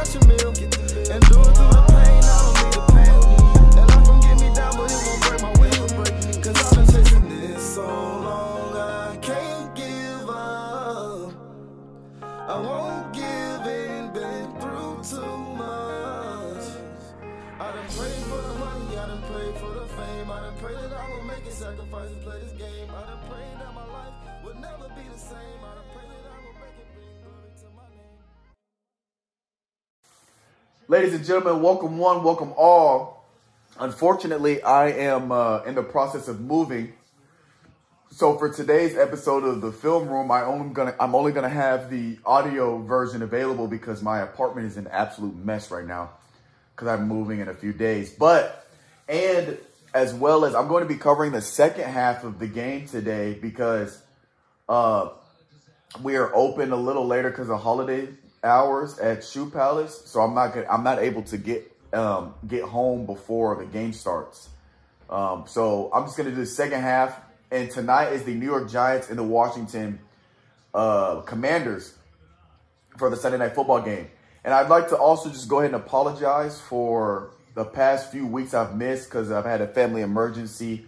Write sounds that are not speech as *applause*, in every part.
Cate meu que Ladies and gentlemen, welcome one, welcome all. Unfortunately, I am uh, in the process of moving. So for today's episode of the film room, I only gonna I'm only gonna have the audio version available because my apartment is an absolute mess right now because I'm moving in a few days. But and as well as I'm going to be covering the second half of the game today because uh, we are open a little later because of holiday hours at Shoe Palace. So I'm not gonna, I'm not able to get um, get home before the game starts. Um, so I'm just gonna do the second half. And tonight is the New York Giants and the Washington uh, Commanders for the Sunday night football game. And I'd like to also just go ahead and apologize for the past few weeks I've missed because I've had a family emergency,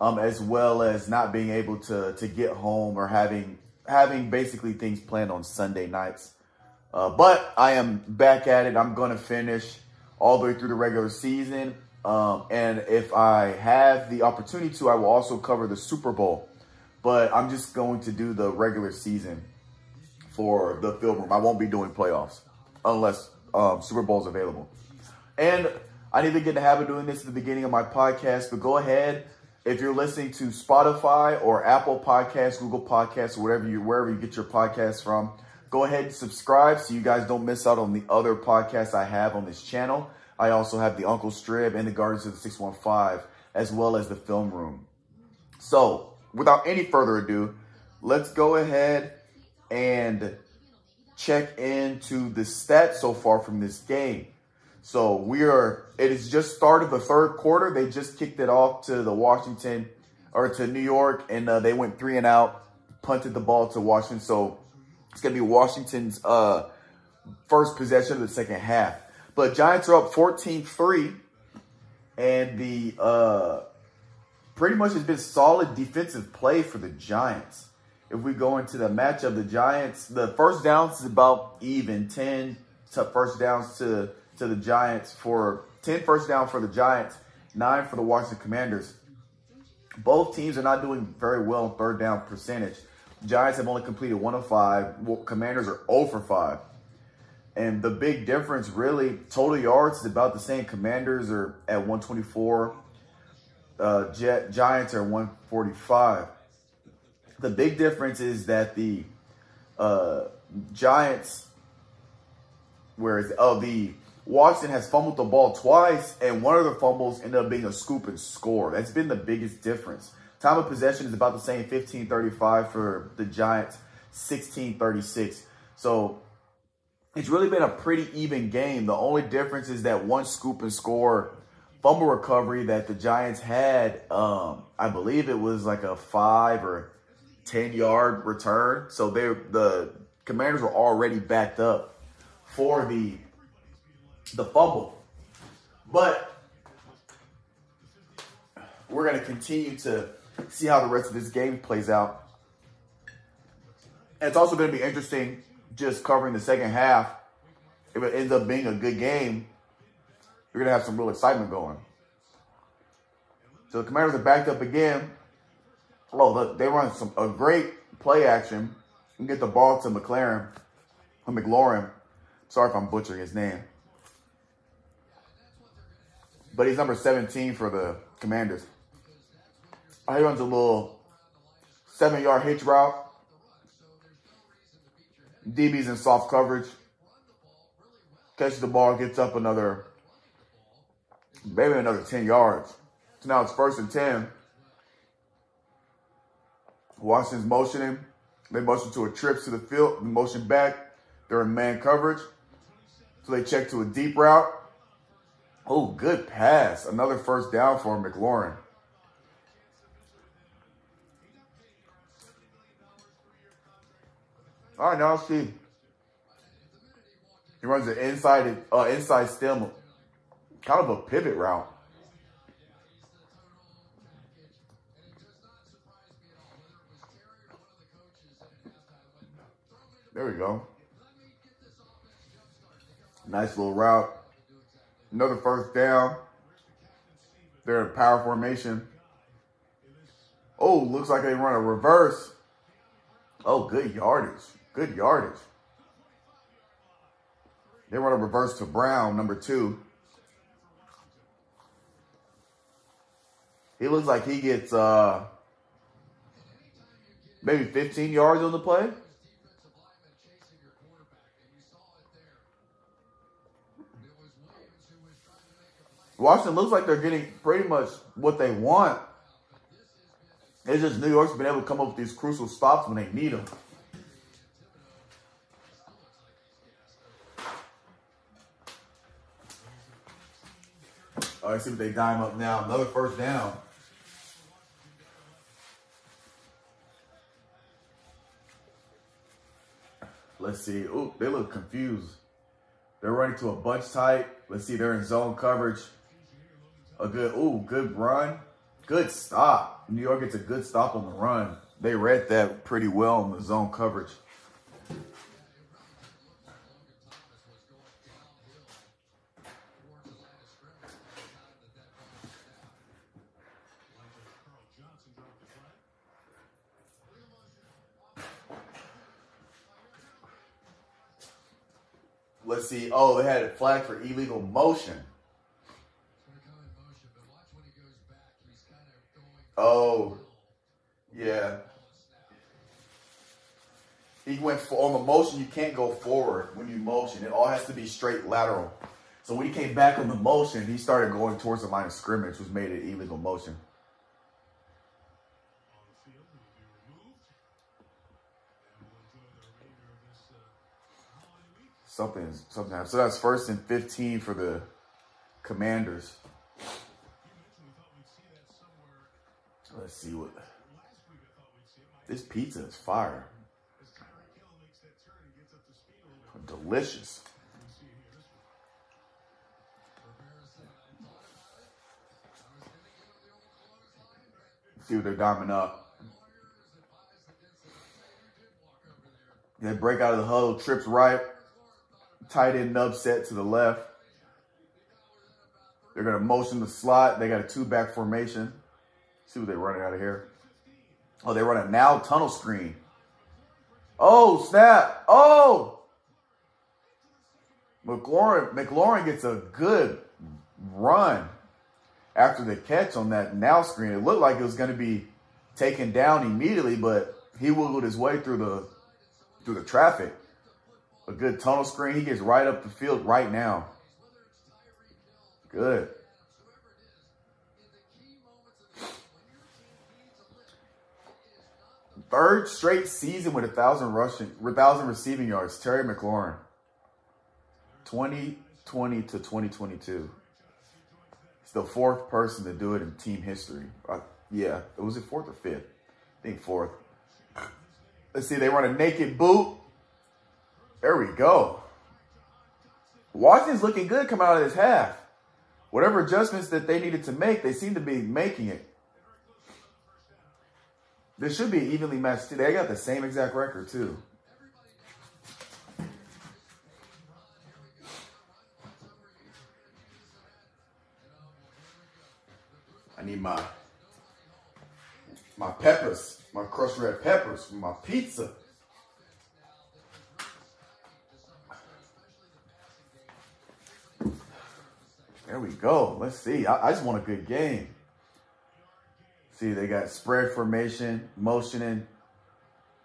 um, as well as not being able to to get home or having having basically things planned on Sunday nights. Uh, but I am back at it. I'm going to finish all the way through the regular season. Um, and if I have the opportunity to, I will also cover the Super Bowl. But I'm just going to do the regular season for the film room. I won't be doing playoffs unless um, Super Bowl is available. And I need to get in the habit of doing this at the beginning of my podcast, but go ahead. If you're listening to Spotify or Apple Podcasts, Google Podcasts, whatever you wherever you get your podcasts from, go ahead and subscribe so you guys don't miss out on the other podcasts I have on this channel. I also have the Uncle Strib and the Guardians of the 615, as well as the Film Room. So, without any further ado, let's go ahead and check into the stats so far from this game. So we are, it has just started the third quarter. They just kicked it off to the Washington or to New York and uh, they went three and out, punted the ball to Washington. So it's going to be Washington's uh, first possession of the second half. But Giants are up 14-3 and the, uh, pretty much has been solid defensive play for the Giants. If we go into the matchup, the Giants, the first downs is about even 10 to first downs to, to the Giants for 10 first down for the Giants, nine for the Washington Commanders. Both teams are not doing very well in third down percentage. Giants have only completed one of five. Well, Commanders are 0 for 5. And the big difference, really, total yards is about the same. Commanders are at 124. Uh, Jet, Giants are 145. The big difference is that the uh, Giants, whereas oh the Washington has fumbled the ball twice, and one of the fumbles ended up being a scoop and score. That's been the biggest difference. Time of possession is about the same, 15-35 for the Giants, 16-36. So it's really been a pretty even game. The only difference is that one scoop and score fumble recovery that the Giants had. Um, I believe it was like a five or 10 yard return. So they the commanders were already backed up for the the fumble. But we're gonna continue to see how the rest of this game plays out. And it's also gonna be interesting just covering the second half. If it ends up being a good game, you're gonna have some real excitement going. So the commanders are backed up again. Oh, look, they run some a great play action and get the ball to McLaren or McLaurin. Sorry if I'm butchering his name. But he's number 17 for the Commanders. Oh, he runs a little seven yard hitch route. DB's in soft coverage. Catches the ball, gets up another, maybe another 10 yards. So now it's first and 10. Washington's motioning. They motion to a trip to the field, motion back. They're in man coverage. So they check to a deep route. Oh, good pass. Another first down for McLaurin. All right, now see. He runs an inside uh, inside stem, kind of a pivot route. There we go. Nice little route. Another first down. They're in power formation. Oh, looks like they run a reverse. Oh, good yardage. Good yardage. They run a reverse to Brown, number two. He looks like he gets uh maybe 15 yards on the play. Washington looks like they're getting pretty much what they want. It's just New York's been able to come up with these crucial stops when they need them. Oh, All right, see what they dime up now. Another first down. Let's see. Ooh, they look confused. They're running to a bunch tight. Let's see. They're in zone coverage. A good, ooh, good run. Good stop. New York gets a good stop on the run. They read that pretty well in the zone coverage. See. Oh, they had a flag for illegal motion. Oh, yeah. He went for, on the motion. You can't go forward when you motion. It all has to be straight lateral. So when he came back on the motion, he started going towards the line of scrimmage, which made it illegal motion. Something, something happened. So that's first and 15 for the Commanders. Let's see what. This pizza is fire. Delicious. See what they're diming up. They break out of the huddle, trips right, tight end nub set to the left. They're going to motion the slot. They got a two back formation. See what they're running out of here. Oh, they run a now tunnel screen. Oh, snap. Oh! McLaurin, McLaurin gets a good run after the catch on that now screen. It looked like it was going to be taken down immediately, but he wiggled his way through the through the traffic. A good tunnel screen. He gets right up the field right now. Good. Third straight season with a thousand rushing, thousand receiving yards. Terry McLaurin, 2020 to 2022. He's the fourth person to do it in team history. Uh, yeah, was it fourth or fifth? I think fourth. Let's see. They run a naked boot. There we go. Washington's looking good coming out of this half. Whatever adjustments that they needed to make, they seem to be making it. This should be evenly matched too. They got the same exact record too. I need my my peppers, my crushed red peppers for my pizza. There we go. Let's see. I, I just want a good game. See, they got spread formation, motioning,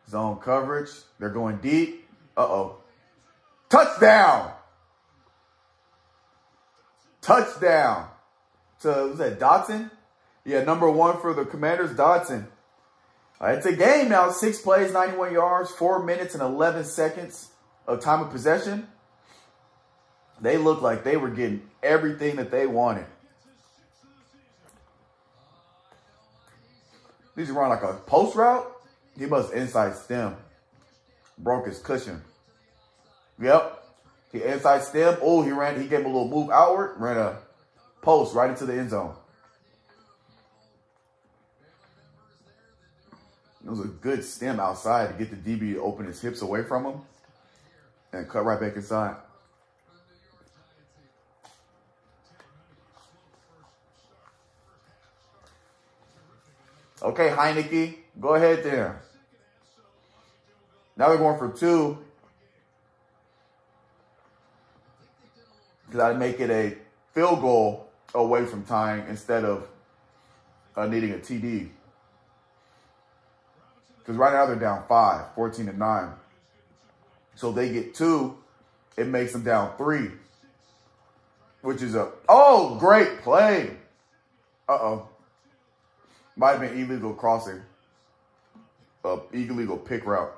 zone coverage. They're going deep. Uh-oh. Touchdown! Touchdown. To, was that Dotson? Yeah, number one for the Commanders, Dotson. Uh, it's a game now. Six plays, 91 yards, four minutes and 11 seconds of time of possession. They looked like they were getting everything that they wanted. He's run like a post route. He must inside stem. Broke his cushion. Yep. He inside stem. Oh, he ran. He gave a little move outward. Ran a post right into the end zone. It was a good stem outside to get the DB to open his hips away from him and cut right back inside. Okay, Heinicke, go ahead there. Now they're going for two. Because I make it a field goal away from tying instead of uh, needing a TD. Because right now they're down five, 14 to 9. So they get two, it makes them down three, which is a, oh, great play. Uh oh. Might have been illegal crossing, uh, illegal pick route.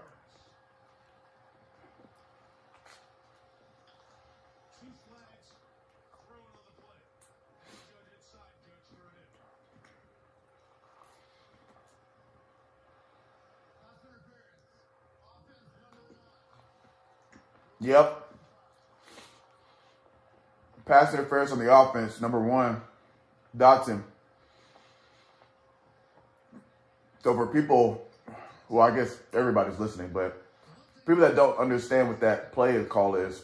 Yep. Pass interference on the offense, number one, Dotson. So for people, well, I guess everybody's listening, but people that don't understand what that play call is,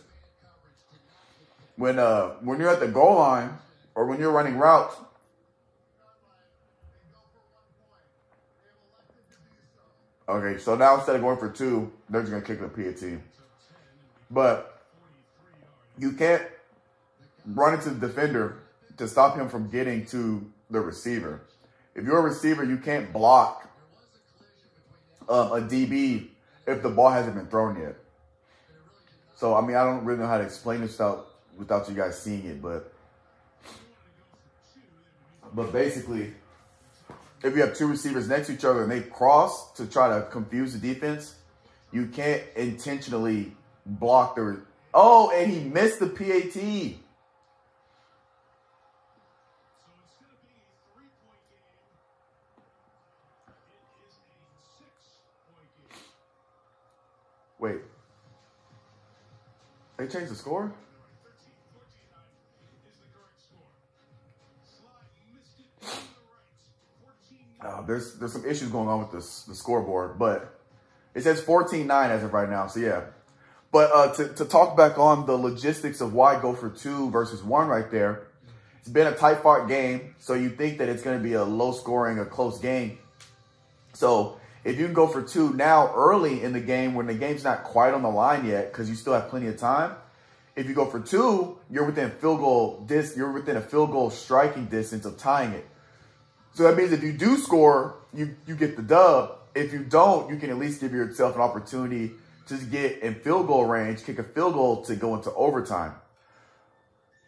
when uh when you're at the goal line or when you're running routes, Okay, so now instead of going for two, they're just gonna kick the PAT. But you can't run into the defender to stop him from getting to the receiver. If you're a receiver, you can't block um, a DB if the ball hasn't been thrown yet. So, I mean, I don't really know how to explain this without, without you guys seeing it, but but basically, if you have two receivers next to each other and they cross to try to confuse the defense, you can't intentionally block the. Oh, and he missed the PAT. Wait. They changed the score? *sighs* Uh, there's there's some issues going on with this the scoreboard, but it says 14-9 as of right now. So yeah. But uh, to, to talk back on the logistics of why go for two versus one right there, it's been a tight fought game. So you think that it's going to be a low scoring, a close game. So if you can go for two now early in the game when the game's not quite on the line yet, because you still have plenty of time. If you go for two, you're within field goal dis you're within a field goal striking distance of tying it. So that means if you do score, you you get the dub. If you don't, you can at least give yourself an opportunity to get in field goal range, kick a field goal to go into overtime.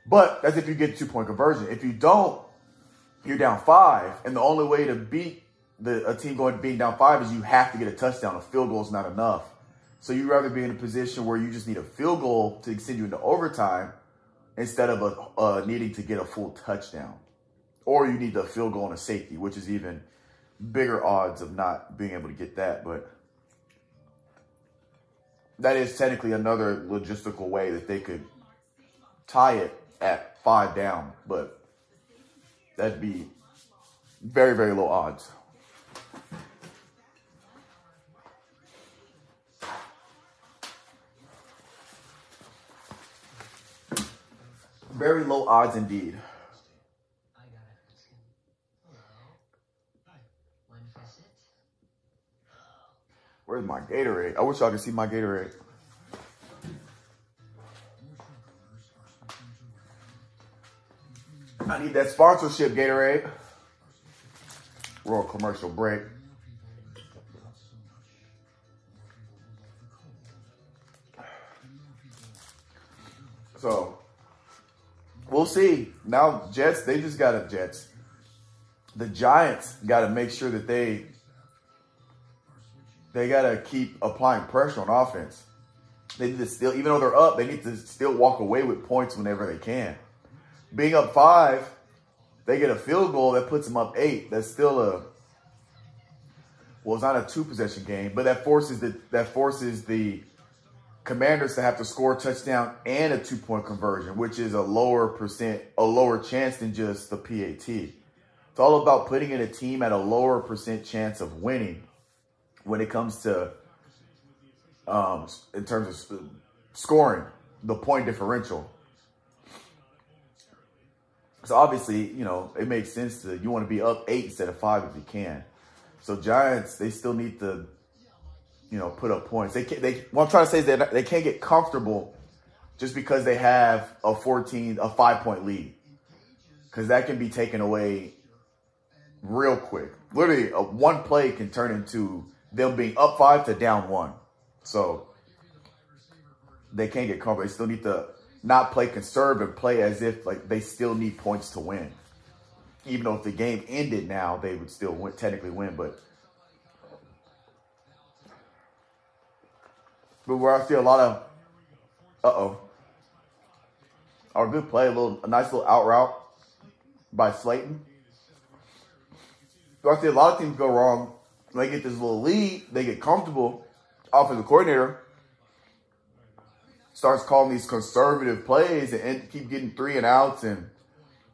But that's if you get two point conversion. If you don't, you're down five, and the only way to beat the a team going being down five is you have to get a touchdown. A field goal is not enough. So you'd rather be in a position where you just need a field goal to send you into overtime instead of a, uh, needing to get a full touchdown, or you need a field goal and a safety, which is even bigger odds of not being able to get that. But that is technically another logistical way that they could tie it at five down, but that'd be very, very low odds. Very low odds indeed. Where's my Gatorade? I wish y'all could see my Gatorade. I need that sponsorship, Gatorade. Royal commercial break. So we'll see. Now Jets, they just got a Jets. The Giants got to make sure that they they got to keep applying pressure on offense. They need to still, even though they're up, they need to still walk away with points whenever they can. Being up five, they get a field goal that puts them up eight. That's still a well, it's not a two possession game, but that forces the that forces the Commanders to have to score a touchdown and a two point conversion, which is a lower percent, a lower chance than just the PAT. It's all about putting in a team at a lower percent chance of winning when it comes to, um, in terms of scoring, the point differential. So obviously, you know, it makes sense to you want to be up eight instead of five if you can. So Giants, they still need to, you know, put up points. They can't. they what I'm trying to say is that they can't get comfortable just because they have a 14, a five point lead. Cause that can be taken away real quick. Literally, a one play can turn into them being up five to down one. So they can't get comfortable. They still need to not play conservative, play as if like they still need points to win. Even though if the game ended now, they would still win, technically win. But but where I see a lot of uh oh, our good play, a little a nice little out route by Slayton. I see a lot of teams go wrong. They get this little lead, they get comfortable. Offensive coordinator starts calling these conservative plays and, keep getting three and outs and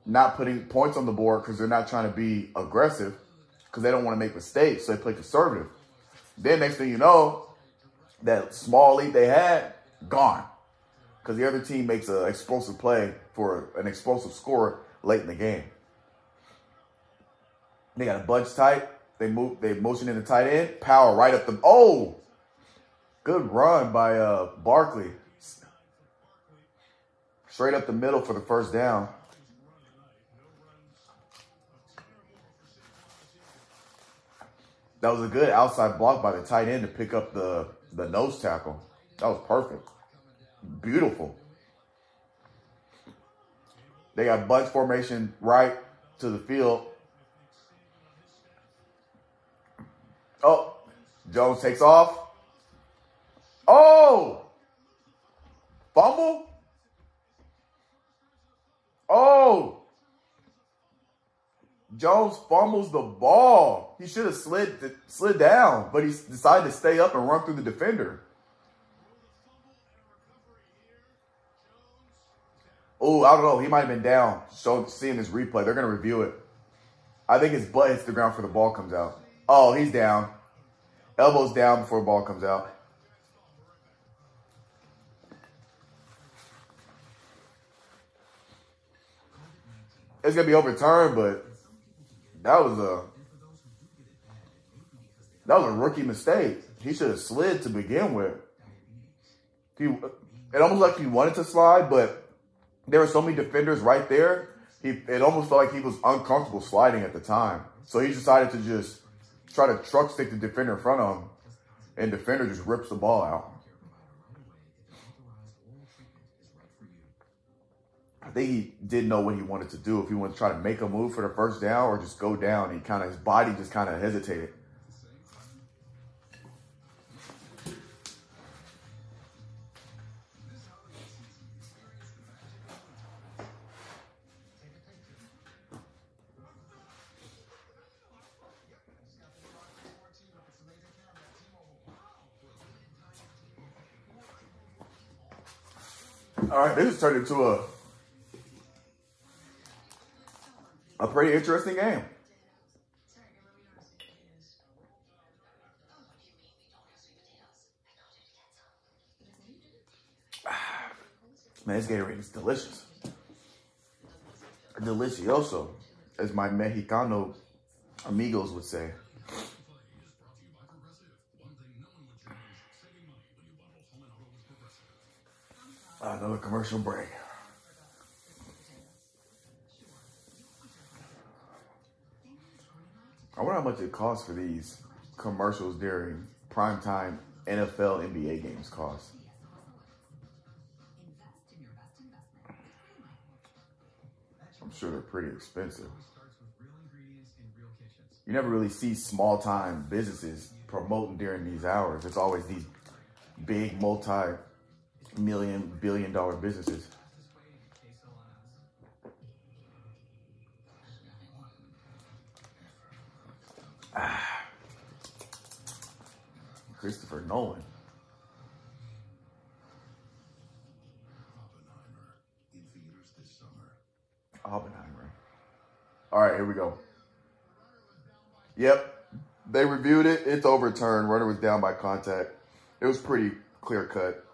not putting points on the board because they're not trying to be aggressive because they don't want to make mistakes. So they play conservative. Then next thing you know, that small lead they had gone because the other team makes an explosive play for an explosive score late in the game. They got a bunch tight. They move. They motion in the tight end. Power right up the. Oh, good run by uh Barkley. Straight up the middle for the first down. That was a good outside block by the tight end to pick up the, the nose tackle. That was perfect. Beautiful. They got bunch formation right to the field. Oh, Jones takes off. Oh, fumble. Oh, Jones fumbles the ball. He should have slid slid down, but he decided to stay up and run through the defender. Oh, I don't know. He might have been down. So seeing this replay, they're gonna review it. I think his butt hits the ground before the ball comes out. Oh, he's down. Elbows down before the ball comes out. It's gonna be overturned, but that was a that was a rookie mistake. He should have slid to begin with. He it almost like he wanted to slide, but there were so many defenders right there. He it almost felt like he was uncomfortable sliding at the time. So he decided to just try to truck stick the defender in front of him, and defender just rips the ball out. I think he didn't know what he wanted to do. If he wanted to try to make a move for the first down or just go down, he kind of his body just kind of hesitated. All right, this has turned into a a pretty interesting game. *sighs* Man, this Gatorade is delicious. Delicioso, as my Mexicano amigos would say. Another commercial break. I wonder how much it costs for these commercials during primetime NFL, NBA games cost. I'm sure they're pretty expensive. You never really see small time businesses promoting during these hours. It's always these big multi million, billion dollar businesses. Ah. *sighs* Christopher Nolan. Oppenheimer. All right, here we go. Yep. They reviewed it. It's overturned. Runner was down by contact. It was pretty clear cut.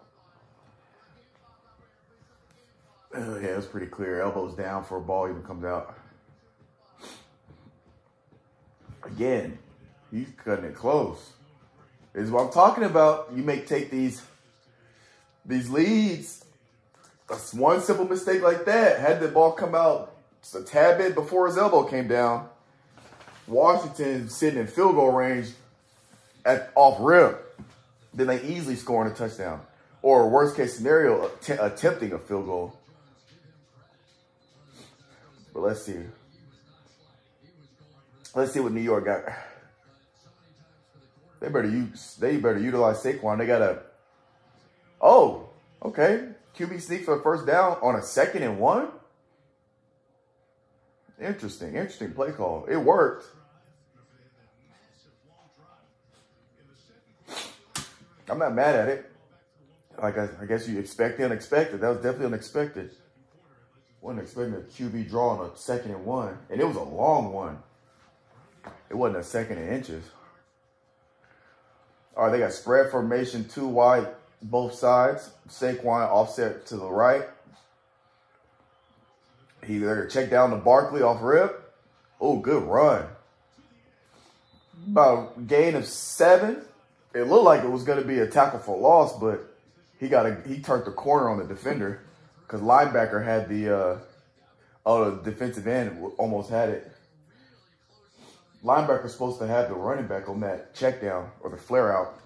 Oh, yeah, it was pretty clear. Elbows down for a ball even comes out. Again, he's cutting it close. This is what I'm talking about. You may take these these leads. That's one simple mistake like that. Had the ball come out just a tad bit before his elbow came down, Washington sitting in field goal range at off rip. Then they easily scoring a touchdown. Or worst case scenario, att- attempting a field goal. But let's see. Let's see what New York got. They better use. They better utilize Saquon. They got a. Oh, okay. QB sneak for the first down on a second and one. Interesting, interesting play call. It worked. I'm not mad at it. Like I, I guess you expect the unexpected. That was definitely unexpected. Wasn't expecting a QB draw on a second and one, and it was a long one. It wasn't a second and inches. All right, they got spread formation two wide, both sides. Saquon offset to the right. He they're gonna check down to Barkley off rip. Oh, good run. About a gain of seven. It looked like it was gonna be a tackle for loss, but he got a he turned the corner on the defender because linebacker had the uh oh the defensive end almost had it. Linebacker's supposed to have the running back on that check down or the flare out,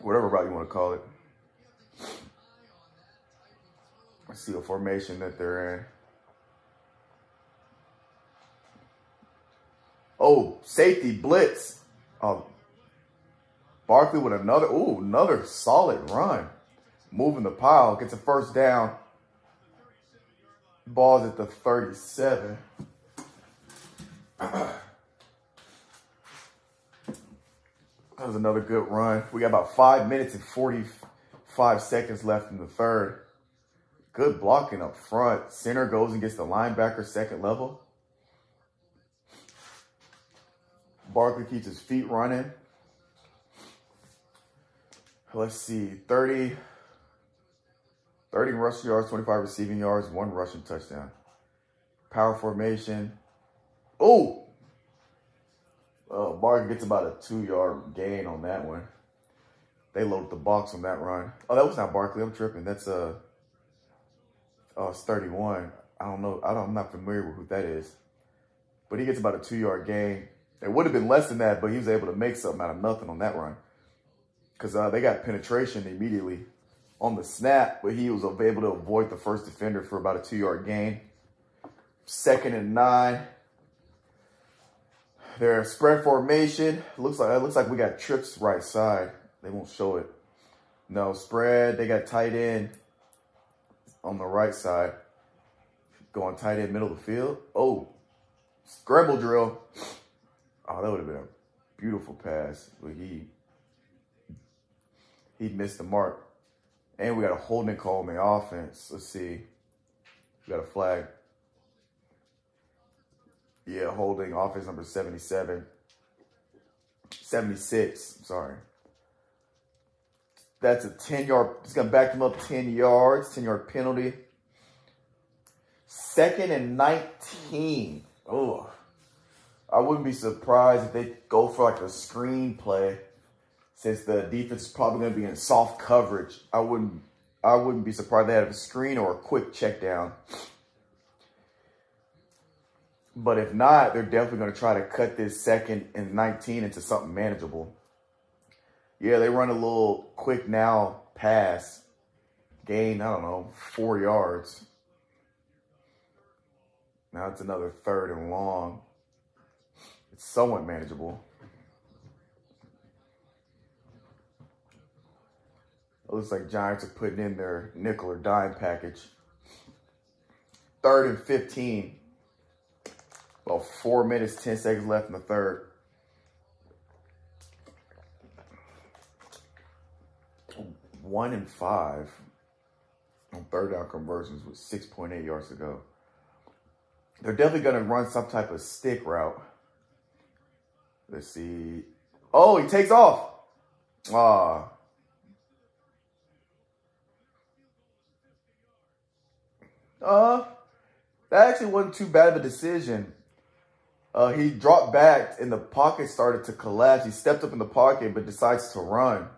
whatever route you want to call it. Let's see the formation that they're in. Oh, safety blitz. Oh, Barkley with another, ooh, another solid run. Moving the pile, gets a first down. Ball's at the 37. *clears throat* That was another good run. We got about five minutes and 45 seconds left in the third. Good blocking up front. Center goes and gets the linebacker second level. Barkley keeps his feet running. Let's see, 30, 30 rushing yards, 25 receiving yards, one rushing touchdown. Power formation. Oh, uh, Barkley gets about a two yard gain on that one. They loaded the box on that run. Oh, that was not Barkley. I'm tripping. That's uh, uh, it's 31. I don't know. I don't, I'm not familiar with who that is. But he gets about a two yard gain. It would have been less than that, but he was able to make something out of nothing on that run. Because uh, they got penetration immediately on the snap, but he was able to avoid the first defender for about a two yard gain. Second and nine. Their spread formation looks like it looks like we got trips right side. They won't show it. No spread. They got tight end on the right side. Going tight end middle of the field. Oh, scramble drill. Oh, that would have been a beautiful pass, but he he missed the mark. And we got a holding call on the offense. Let's see. We got a flag. Yeah, holding offense number 77. 76, sorry. That's a 10 yard, it's going to back them up 10 yards, 10 yard penalty. Second and 19. Oh, I wouldn't be surprised if they go for like a screen play since the defense is probably going to be in soft coverage. I wouldn't, I wouldn't be surprised they have a screen or a quick check down. But if not, they're definitely going to try to cut this second and 19 into something manageable. Yeah, they run a little quick now pass, gain, I don't know, four yards. Now it's another third and long. It's somewhat manageable. It looks like Giants are putting in their nickel or dime package. Third and 15. About four minutes, 10 seconds left in the third. One and five on third down conversions with 6.8 yards to go. they're definitely going to run some type of stick route. Let's see. Oh, he takes off. Ah. Uh, that actually wasn't too bad of a decision. Uh, he dropped back and the pocket started to collapse. He stepped up in the pocket but decides to run.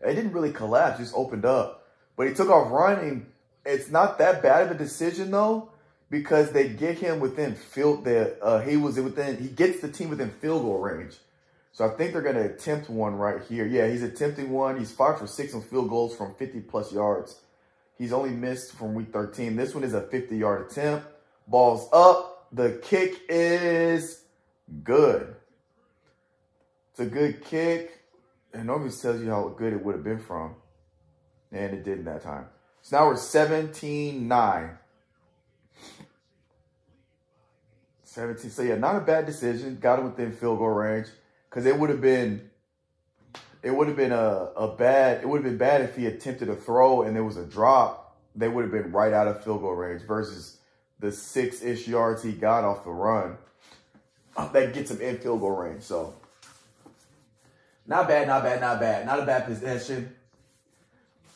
It didn't really collapse, just opened up. But he took off running. It's not that bad of a decision though, because they get him within field that uh, he was within he gets the team within field goal range. So I think they're gonna attempt one right here. Yeah, he's attempting one. He's five for six on field goals from 50 plus yards. He's only missed from week 13. This one is a 50 yard attempt. Ball's up. The kick is good. It's a good kick. And nobody tells you how good it would have been from. And it didn't that time. So now we're 17 9. 17. So yeah, not a bad decision. Got him within field goal range. Because it would have been it would have been a, a bad it would have been bad if he attempted a throw and there was a drop. They would have been right out of field goal range versus the six ish yards he got off the run. That gets him in field goal range. So not bad, not bad, not bad. Not a bad possession.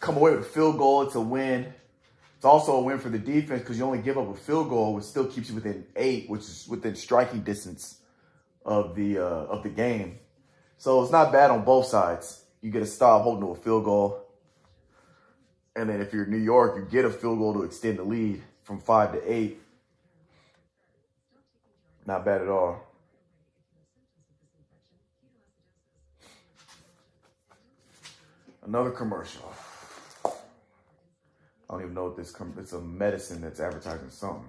Come away with a field goal. It's a win. It's also a win for the defense because you only give up a field goal, which still keeps you within eight, which is within striking distance of the uh, of the game. So it's not bad on both sides. You get a stop holding to a field goal. And then if you're New York, you get a field goal to extend the lead from five to eight. Not bad at all. Another commercial. I don't even know what this com- it's a medicine that's advertising something.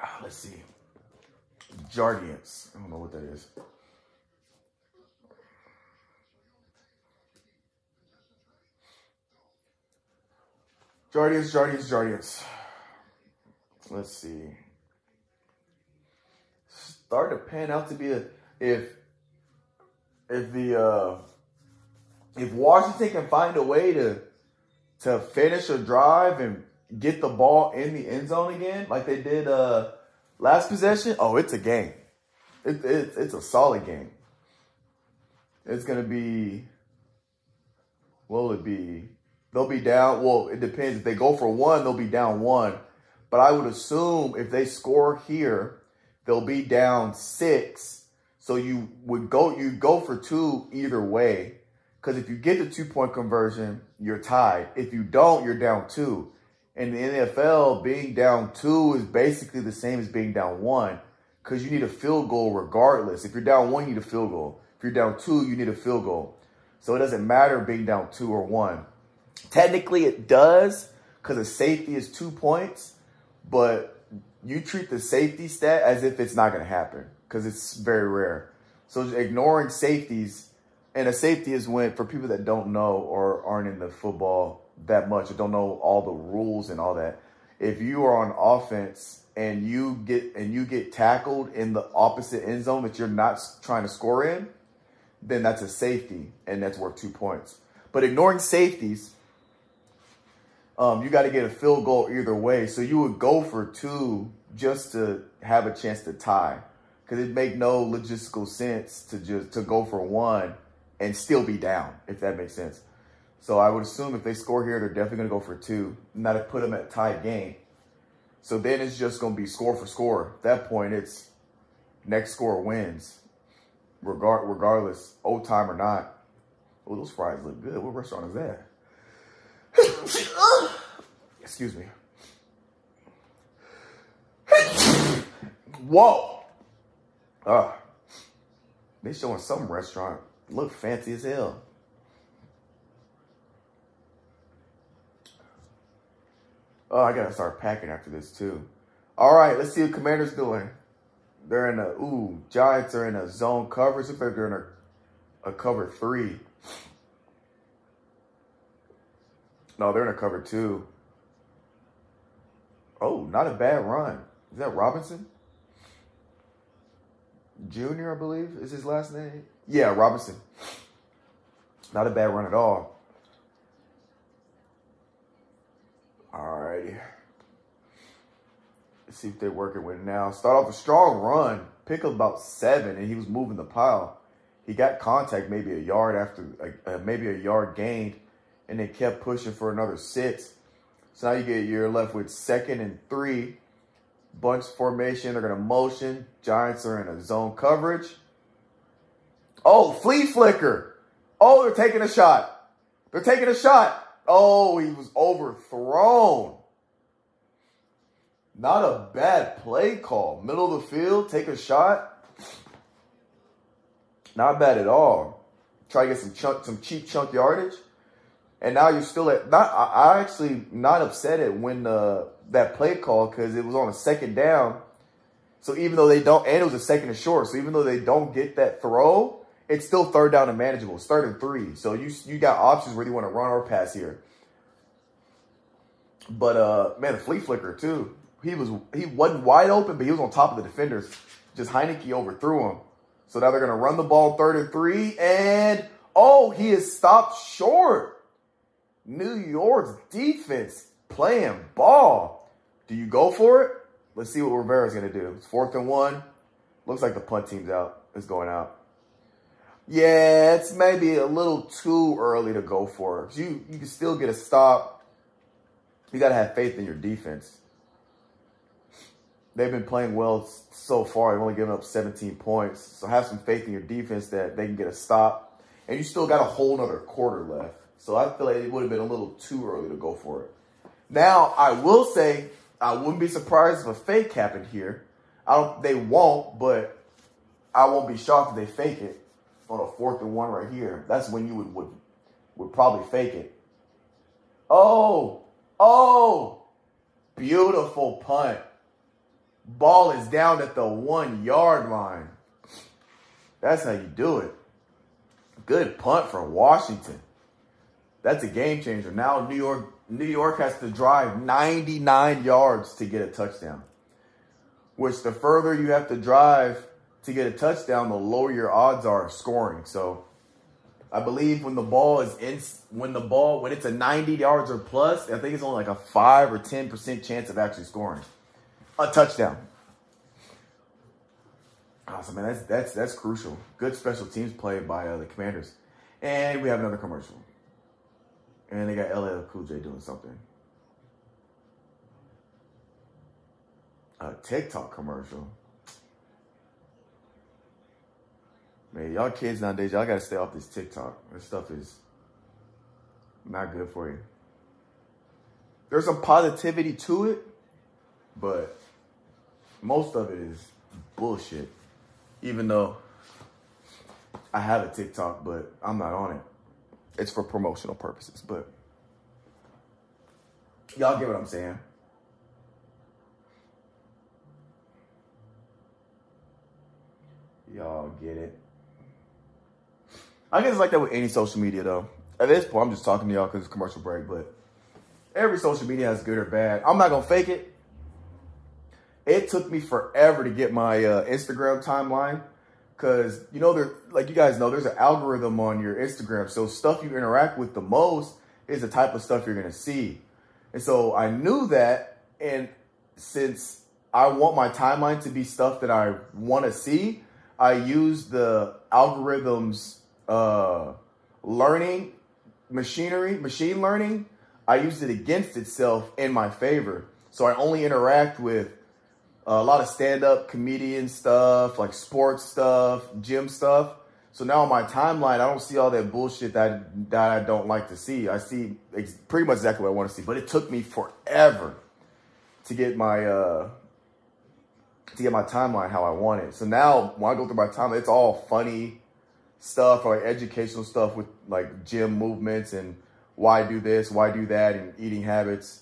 Ah, let's see. Jardiance. I don't know what that is. Jardiance, Jardiance, Jardiance. Let's see. Start to pan out to be a if if the uh if Washington can find a way to to finish a drive and get the ball in the end zone again, like they did uh last possession, oh, it's a game. It, it, it's a solid game. It's gonna be. What will it be? They'll be down. Well, it depends. If they go for one, they'll be down one. But I would assume if they score here, they'll be down six. So you would go. You go for two either way. Because if you get the two point conversion, you're tied. If you don't, you're down two. In the NFL, being down two is basically the same as being down one because you need a field goal regardless. If you're down one, you need a field goal. If you're down two, you need a field goal. So it doesn't matter being down two or one. Technically, it does because a safety is two points, but you treat the safety stat as if it's not going to happen because it's very rare. So ignoring safeties, and a safety is when, for people that don't know or aren't in the football that much or don't know all the rules and all that, if you are on offense and you get and you get tackled in the opposite end zone that you're not trying to score in, then that's a safety and that's worth two points. But ignoring safeties, um, you got to get a field goal either way. So you would go for two just to have a chance to tie, because it make no logistical sense to just to go for one and still be down, if that makes sense. So I would assume if they score here, they're definitely going to go for two, not to put them at tied game. So then it's just going to be score for score. At that point, it's next score wins, regard regardless, old time or not. Oh, those fries look good. What restaurant is that? *laughs* Excuse me. Whoa. Ah. They showing some restaurant. Look fancy as hell. Oh, I gotta start packing after this too. All right, let's see what Commanders doing. They're in a ooh, Giants are in a zone coverage. Looks they're in a, a cover three. No, they're in a cover two. Oh, not a bad run. Is that Robinson? Junior, I believe, is his last name. Yeah, Robinson. Not a bad run at all. Alrighty. Let's see if they're working with it now. Start off a strong run. Pick up about seven, and he was moving the pile. He got contact maybe a yard after, uh, maybe a yard gained, and they kept pushing for another six. So now you get you're left with second and three. Bunch formation. They're gonna motion. Giants are in a zone coverage. Oh, flea flicker. Oh, they're taking a shot. They're taking a shot. Oh, he was overthrown. Not a bad play call. Middle of the field, take a shot. Not bad at all. Try to get some chunk, some cheap chunk yardage. And now you're still at not I, I actually not upset at when uh, that play call because it was on a second down. So even though they don't and it was a second and short, so even though they don't get that throw, it's still third down and manageable. It's third and three. So you you got options where you want to run or pass here. But uh man, the flea flicker too. He was he wasn't wide open, but he was on top of the defenders. Just Heinicke overthrew him. So now they're gonna run the ball third and three, and oh, he is stopped short. New York's defense playing ball. Do you go for it? Let's see what Rivera's gonna do. It's fourth and one. Looks like the punt team's out. It's going out. Yeah, it's maybe a little too early to go for it. You you can still get a stop. You gotta have faith in your defense. They've been playing well so far. They've only given up 17 points. So have some faith in your defense that they can get a stop. And you still got a whole nother quarter left. So I feel like it would have been a little too early to go for it. Now, I will say I wouldn't be surprised if a fake happened here. I don't they won't, but I won't be shocked if they fake it on a fourth and one right here. That's when you would would, would probably fake it. Oh, oh, beautiful punt. Ball is down at the one yard line. That's how you do it. Good punt for Washington. That's a game changer. Now New York New York has to drive 99 yards to get a touchdown. Which the further you have to drive to get a touchdown, the lower your odds are of scoring. So I believe when the ball is in when the ball when it's a 90 yards or plus, I think it's only like a 5 or 10% chance of actually scoring a touchdown. Awesome, man. That's that's that's crucial. Good special teams play by uh, the Commanders, and we have another commercial. And they got LL Cool J doing something. A TikTok commercial. Man, y'all kids nowadays, y'all gotta stay off this TikTok. This stuff is not good for you. There's some positivity to it, but most of it is bullshit. Even though I have a TikTok, but I'm not on it. It's for promotional purposes, but y'all get what I'm saying. Y'all get it. I guess it's like that with any social media, though. At this point, I'm just talking to y'all because it's commercial break, but every social media has good or bad. I'm not gonna fake it. It took me forever to get my uh, Instagram timeline because you know there, like you guys know, there's an algorithm on your Instagram. So stuff you interact with the most is the type of stuff you're gonna see. And so I knew that, and since I want my timeline to be stuff that I want to see, I use the algorithms uh, learning machinery, machine learning. I use it against itself in my favor. So I only interact with a lot of stand-up comedian stuff, like sports stuff, gym stuff. So now on my timeline, I don't see all that bullshit that that I don't like to see. I see ex- pretty much exactly what I want to see. But it took me forever to get my uh, to get my timeline how I want it. So now when I go through my timeline, it's all funny stuff or like educational stuff with like gym movements and why do this, why do that, and eating habits,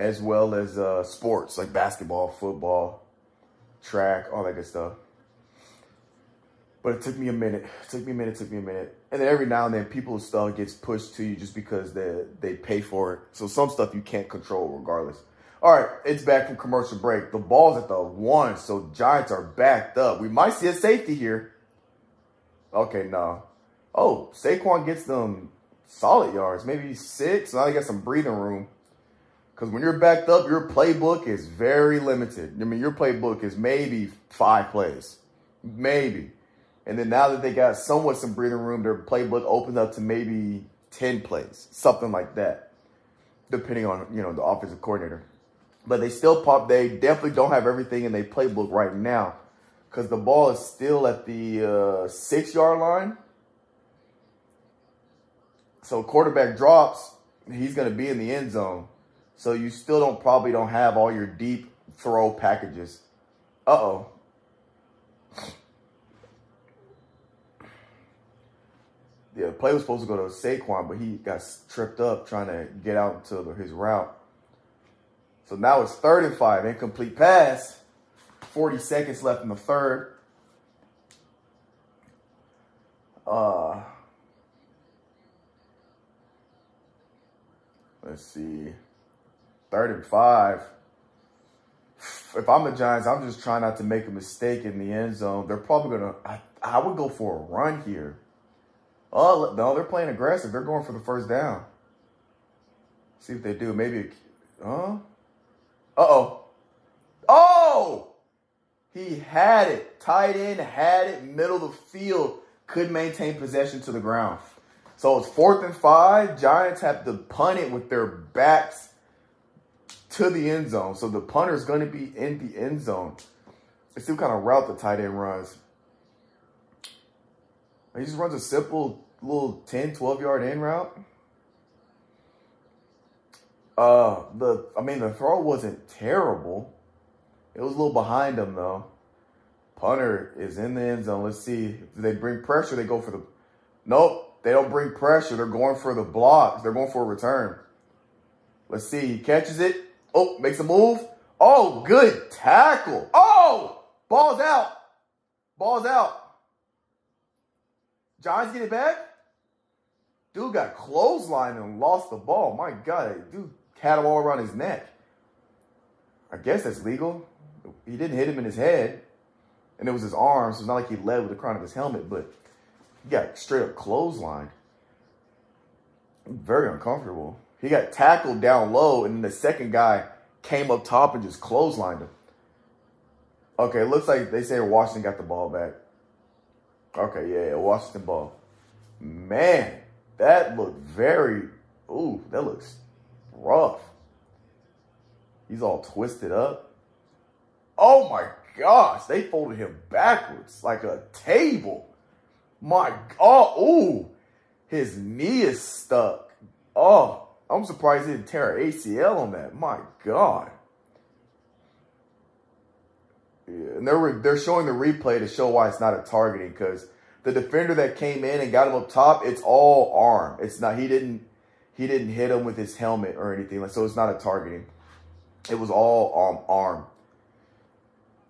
as well as uh, sports like basketball, football, track, all that good stuff. But it took me a minute. It took me a minute. Took me a minute. And then every now and then, people's stuff gets pushed to you just because they they pay for it. So some stuff you can't control regardless. All right, it's back from commercial break. The ball's at the one, so Giants are backed up. We might see a safety here. Okay, no. Oh, Saquon gets them solid yards, maybe six. Now they got some breathing room Because when you're backed up, your playbook is very limited. I mean, your playbook is maybe five plays, maybe. And then now that they got somewhat some breathing room, their playbook opens up to maybe 10 plays, something like that, depending on, you know, the offensive coordinator. But they still pop, they definitely don't have everything in their playbook right now because the ball is still at the uh, six yard line. So quarterback drops, he's going to be in the end zone. So you still don't probably don't have all your deep throw packages. Uh oh. Yeah, the play was supposed to go to Saquon, but he got tripped up trying to get out to his route. So now it's third and five, incomplete pass. 40 seconds left in the third. Uh, let's see. Third and five. If I'm the Giants, I'm just trying not to make a mistake in the end zone. They're probably gonna. I, I would go for a run here. Oh no, they're playing aggressive. They're going for the first down. See if they do. Maybe. Huh? Uh oh. Oh! He had it. Tight end had it. Middle of the field. Could maintain possession to the ground. So it's fourth and five. Giants have to punt it with their backs to the end zone. So the punter is going to be in the end zone. See what kind of route the tight end runs. He just runs a simple little 10, 12 yard in route. Uh, the I mean the throw wasn't terrible. It was a little behind him though. Punter is in the end zone. Let's see. If they bring pressure, they go for the. Nope, they don't bring pressure. They're going for the blocks. They're going for a return. Let's see. He catches it. Oh, makes a move. Oh, good tackle. Oh, ball's out. Ball's out. Giants get it back. Dude got clothesline and lost the ball. My God, dude had him all around his neck. I guess that's legal. He didn't hit him in his head, and it was his arm, so it's not like he led with the crown of his helmet, but he got straight up clothesline. Very uncomfortable. He got tackled down low, and then the second guy came up top and just clotheslined him. Okay, looks like they say Washington got the ball back. Okay, yeah, yeah, Washington ball. Man, that looked very, ooh, that looks rough. He's all twisted up. Oh my gosh, they folded him backwards like a table. My God, ooh, his knee is stuck. Oh, I'm surprised he didn't tear an ACL on that. My God. Yeah, and they're they're showing the replay to show why it's not a targeting because the defender that came in and got him up top, it's all arm. It's not he didn't he didn't hit him with his helmet or anything like so. It's not a targeting. It was all um, arm.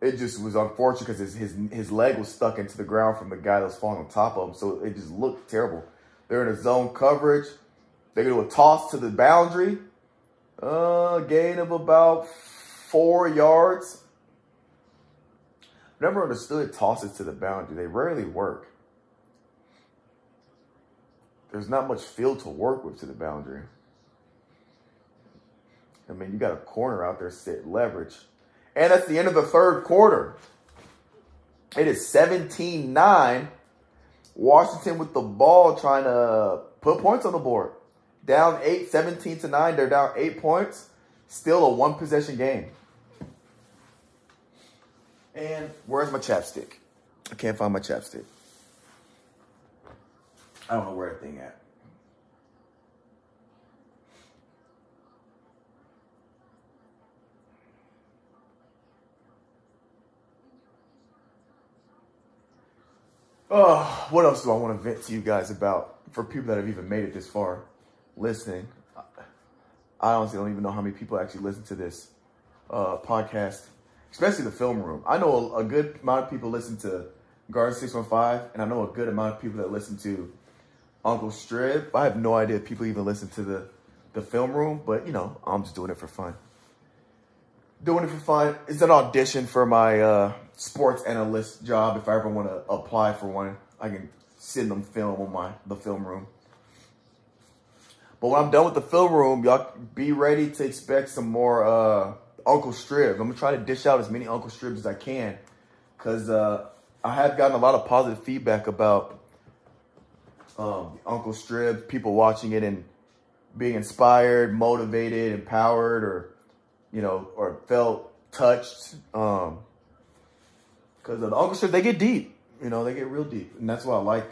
It just was unfortunate because his, his his leg was stuck into the ground from the guy that was falling on top of him, so it just looked terrible. They're in a zone coverage. They do a toss to the boundary. Uh, gain of about four yards. Never understood tosses to the boundary. They rarely work. There's not much field to work with to the boundary. I mean, you got a corner out there sit leverage. And that's the end of the third quarter. It is 17 9. Washington with the ball trying to put points on the board. Down 8, 17 to 9. They're down 8 points. Still a one possession game. And where's my chapstick? I can't find my chapstick. I don't know where that thing at. Oh, what else do I want to vent to you guys about for people that have even made it this far listening? I honestly don't even know how many people actually listen to this uh, podcast, especially the film room. I know a, a good amount of people listen to Garden 615, and I know a good amount of people that listen to Uncle Strip. I have no idea if people even listen to the, the film room, but you know, I'm just doing it for fun. Doing it for fun. It's an audition for my uh, sports analyst job. If I ever want to apply for one, I can send them film on my the film room. But when I'm done with the film room, y'all be ready to expect some more uh, Uncle Stribs. I'm gonna try to dish out as many Uncle Stribs as I can, cause uh, I have gotten a lot of positive feedback about um, Uncle Stribs. People watching it and being inspired, motivated, empowered, or you know, or felt touched. Um, cause the Uncle Stribs they get deep. You know, they get real deep, and that's why I like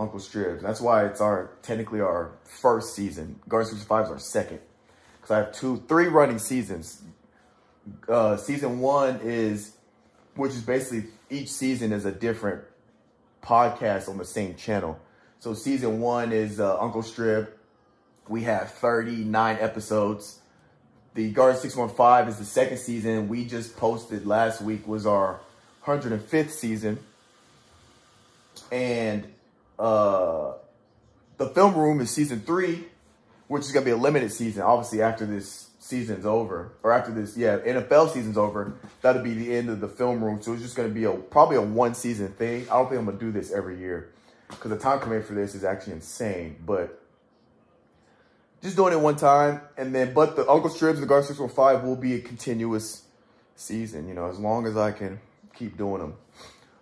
Uncle Stribs. That's why it's our technically our first season. Garden 65 is our second. Because I have two, three running seasons. Uh, season one is, which is basically each season is a different podcast on the same channel. So season one is uh, Uncle Strip. We have 39 episodes. The Garden 615 is the second season. We just posted last week was our 105th season. And uh, the film room is season three, which is gonna be a limited season. Obviously, after this season's over, or after this, yeah, NFL season's over, that'll be the end of the film room. So it's just gonna be a probably a one season thing. I don't think I'm gonna do this every year because the time commitment for this is actually insane. But just doing it one time, and then but the Uncle Strips and the Guard Six One Five will be a continuous season. You know, as long as I can keep doing them.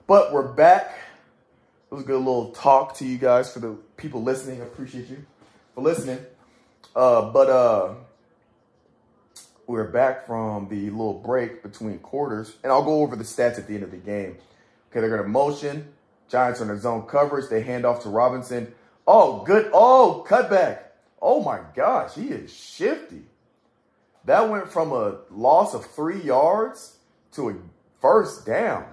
But we're back. It was a good little talk to you guys for the people listening. I appreciate you for listening. Uh, but uh, we're back from the little break between quarters, and I'll go over the stats at the end of the game. Okay, they're gonna motion. Giants on their zone coverage. They hand off to Robinson. Oh, good. Oh, cutback. Oh my gosh, he is shifty. That went from a loss of three yards to a first down.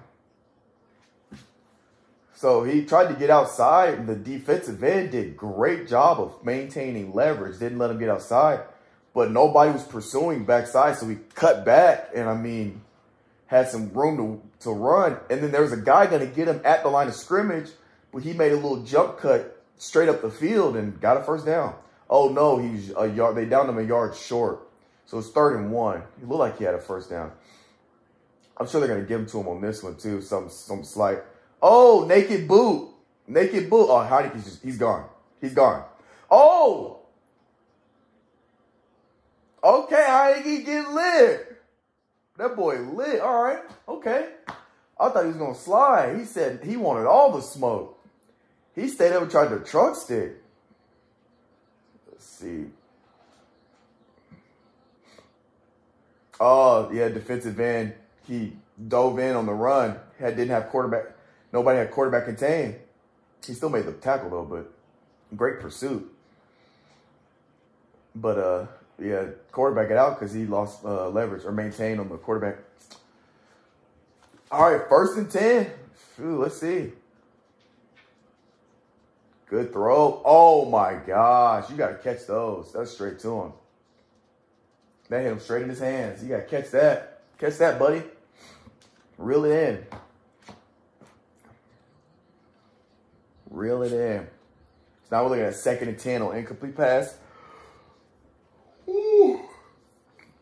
So he tried to get outside, and the defensive end did great job of maintaining leverage. Didn't let him get outside, but nobody was pursuing backside, so he cut back, and I mean, had some room to to run. And then there was a guy going to get him at the line of scrimmage, but he made a little jump cut straight up the field and got a first down. Oh no, he's a yard. They downed him a yard short, so it's third and one. He looked like he had a first down. I'm sure they're going to give him to him on this one too. Some some slight. Oh, naked boot. Naked boot. Oh, Heinicke's just, he's gone. He's gone. Oh! Okay, Heinicke get lit. That boy lit. All right. Okay. I thought he was to slide. He said he wanted all the smoke. He stayed up and tried to truck stick. Let's see. Oh, yeah, defensive end. He dove in on the run. Had didn't have quarterback Nobody had quarterback contained. He still made the tackle though, but great pursuit. But uh, yeah, quarterback it out because he lost uh, leverage or maintained on the quarterback. All right, first and ten. Phew, let's see. Good throw. Oh my gosh, you got to catch those. That's straight to him. That hit him straight in his hands. You got to catch that. Catch that, buddy. Reel it in. Reel it in. So now we're looking at second and 10 on incomplete pass. Ooh.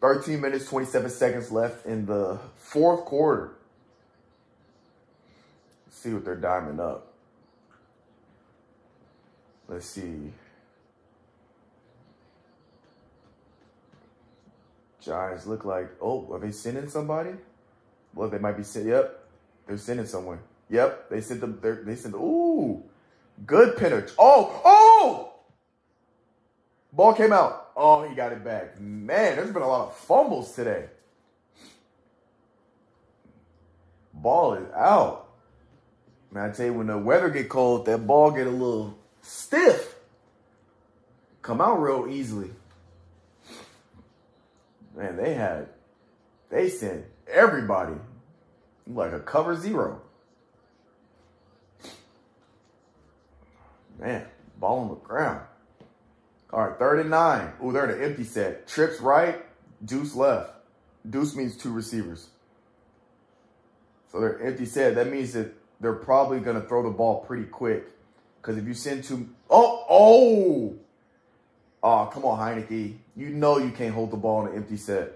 13 minutes, 27 seconds left in the fourth quarter. Let's see what they're diming up. Let's see. Giants look like, oh, are they sending somebody? Well, they might be sending, yep, they're sending someone. Yep, they sent them, they sent, ooh, Good penetration. Oh, oh! Ball came out. Oh, he got it back. Man, there's been a lot of fumbles today. Ball is out. Man, I tell you, when the weather get cold, that ball get a little stiff. Come out real easily. Man, they had, they sent everybody like a cover zero. Man, ball on the ground. All right, third and nine. Ooh, they're in an empty set. Trips right, deuce left. Deuce means two receivers. So they're empty set. That means that they're probably going to throw the ball pretty quick. Because if you send two, oh, oh, oh, come on, Heinicke. You know you can't hold the ball in an empty set.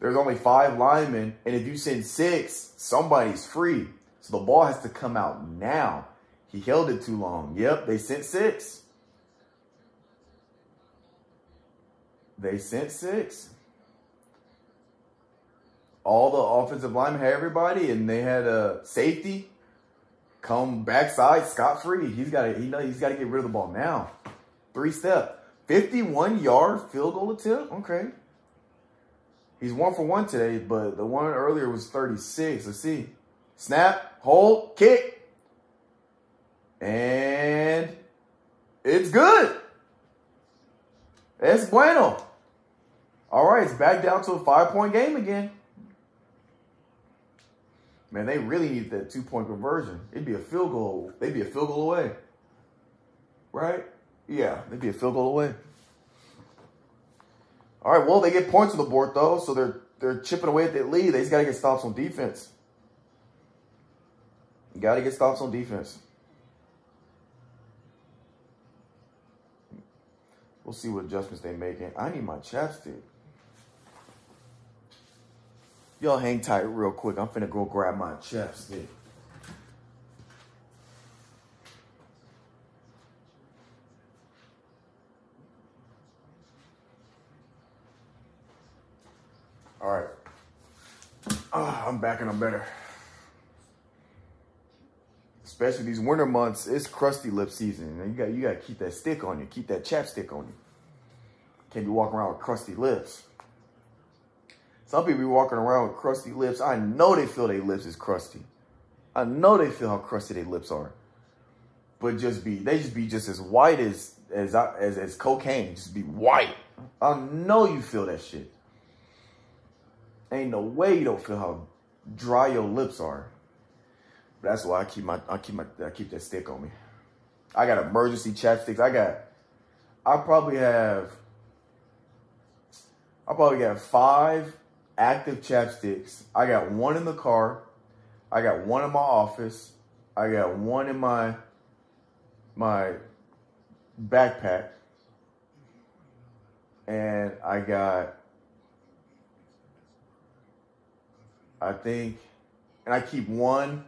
There's only five linemen, and if you send six, somebody's free. So the ball has to come out now. He held it too long. Yep, they sent six. They sent six. All the offensive linemen had everybody, and they had a safety come backside scot free. He's got to he know he's got to get rid of the ball now. Three step, fifty-one yard field goal attempt. Okay, he's one for one today, but the one earlier was thirty-six. Let's see. Snap, hold, kick, and it's good. It's bueno. All right, it's back down to a five-point game again. Man, they really need that two-point conversion. It'd be a field goal. They'd be a field goal away. Right? Yeah, they'd be a field goal away. All right, well, they get points on the board though, so they're they're chipping away at that lead. They just gotta get stops on defense. You gotta get stops on defense. We'll see what adjustments they're making. I need my chapstick. Y'all hang tight real quick. I'm finna go grab my chapstick. All right. Ah, I'm back and I'm better. Especially these winter months, it's crusty lip season. And you got you got to keep that stick on you, keep that chapstick on you. Can't be walking around with crusty lips. Some people be walking around with crusty lips. I know they feel their lips is crusty. I know they feel how crusty their lips are. But just be they just be just as white as as as as cocaine. Just be white. I know you feel that shit. Ain't no way you don't feel how dry your lips are. That's why I keep my I keep my I keep that stick on me. I got emergency chapsticks. I got I probably have I probably got five active chapsticks. I got one in the car. I got one in my office. I got one in my my backpack. And I got I think and I keep one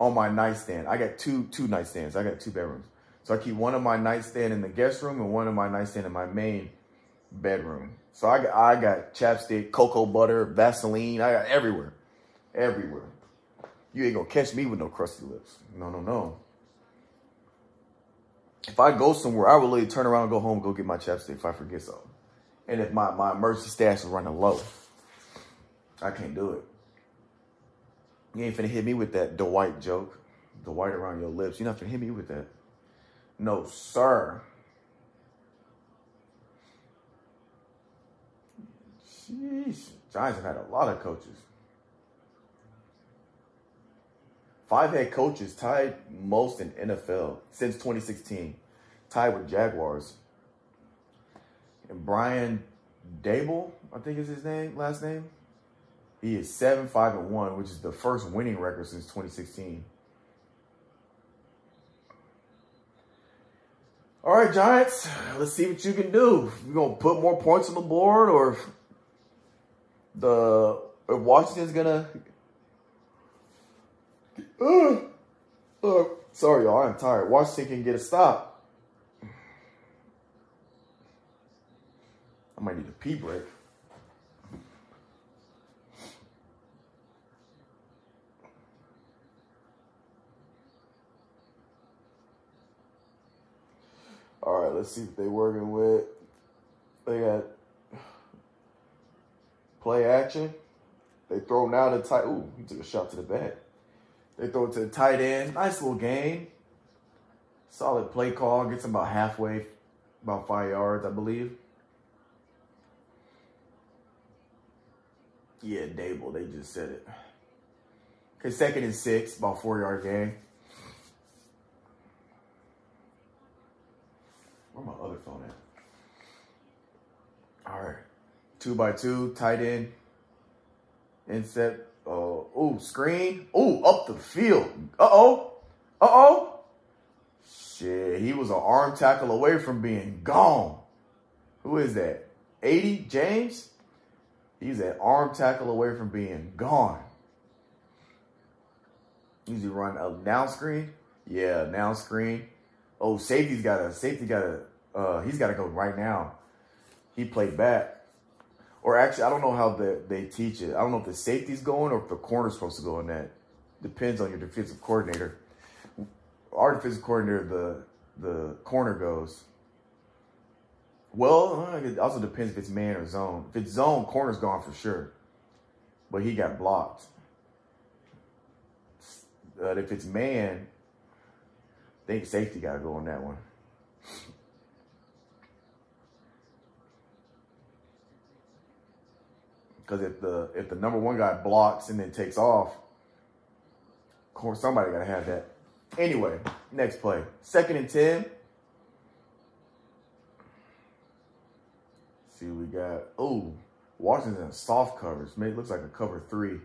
on my nightstand. I got two two nightstands. I got two bedrooms. So I keep one of my nightstand in the guest room and one of my nightstand in my main bedroom. So I got, I got chapstick, cocoa butter, Vaseline. I got everywhere, everywhere. You ain't gonna catch me with no crusty lips. No, no, no. If I go somewhere, I will literally turn around and go home and go get my chapstick if I forget something. And if my, my emergency stash is running low, I can't do it. You ain't finna hit me with that Dwight joke. White around your lips. You're not finna hit me with that. No, sir. Sheesh. Giants have had a lot of coaches. Five head coaches tied most in NFL since 2016, tied with Jaguars. And Brian Daboll, I think is his name, last name. He is 7 5 and 1, which is the first winning record since 2016. All right, Giants, let's see what you can do. You're going to put more points on the board or the Washington's gonna. Uh, uh, sorry, y'all. I'm tired. Washington can get a stop. I might need a pee break. All right, let's see what they're working with. They got play action. They throw now to tight. Ooh, he took a shot to the back. They throw it to the tight end. Nice little game. Solid play call. Gets him about halfway, about five yards, I believe. Yeah, Daboll. They just said it. Okay, second and six, about four yard game. Where my other phone at? All right two by two, tight end, inset. Uh, ooh, screen. Ooh, up the field. Uh oh. Uh oh. Shit, he was an arm tackle away from being gone. Who is that? 80 James? He's an arm tackle away from being gone. Usually run a now screen. Yeah, now screen. Oh, safety's got a safety got a uh he's gotta go right now. he played back. Or actually, I don't know how the, they teach it. I don't know if the safety's going or if the corner's supposed to go in that. Depends on your defensive coordinator. Our defensive coordinator, the the corner goes. Well, it also depends if it's man or zone. If it's zone, corner's gone for sure. But he got blocked. But if it's man, I think safety got to go on that one. Because if the if the number one guy blocks and then takes off, of course somebody got to have that. Anyway, next play, second and ten. See, we got oh Washington soft covers. It looks like a cover three.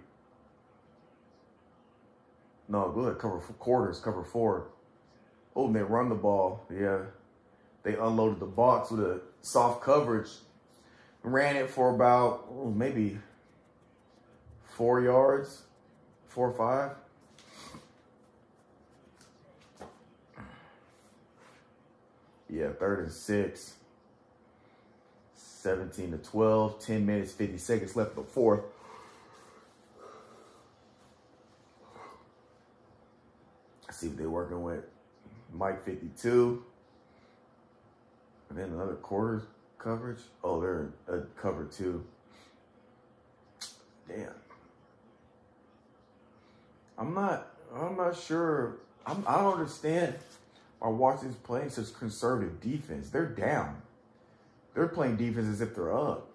No, looks like cover four, quarters, cover four. Oh, and they run the ball. Yeah, they unloaded the box with a soft coverage ran it for about oh, maybe four yards, four or five. Yeah, third and six. 17 to 12, 10 minutes, 50 seconds left in the fourth. see what they're working with. Mike 52. And then another quarters coverage. Oh, they're a cover two. Damn. I'm not. I'm not sure. I'm, I don't understand why Washington's playing such conservative defense. They're down. They're playing defense as if they're up.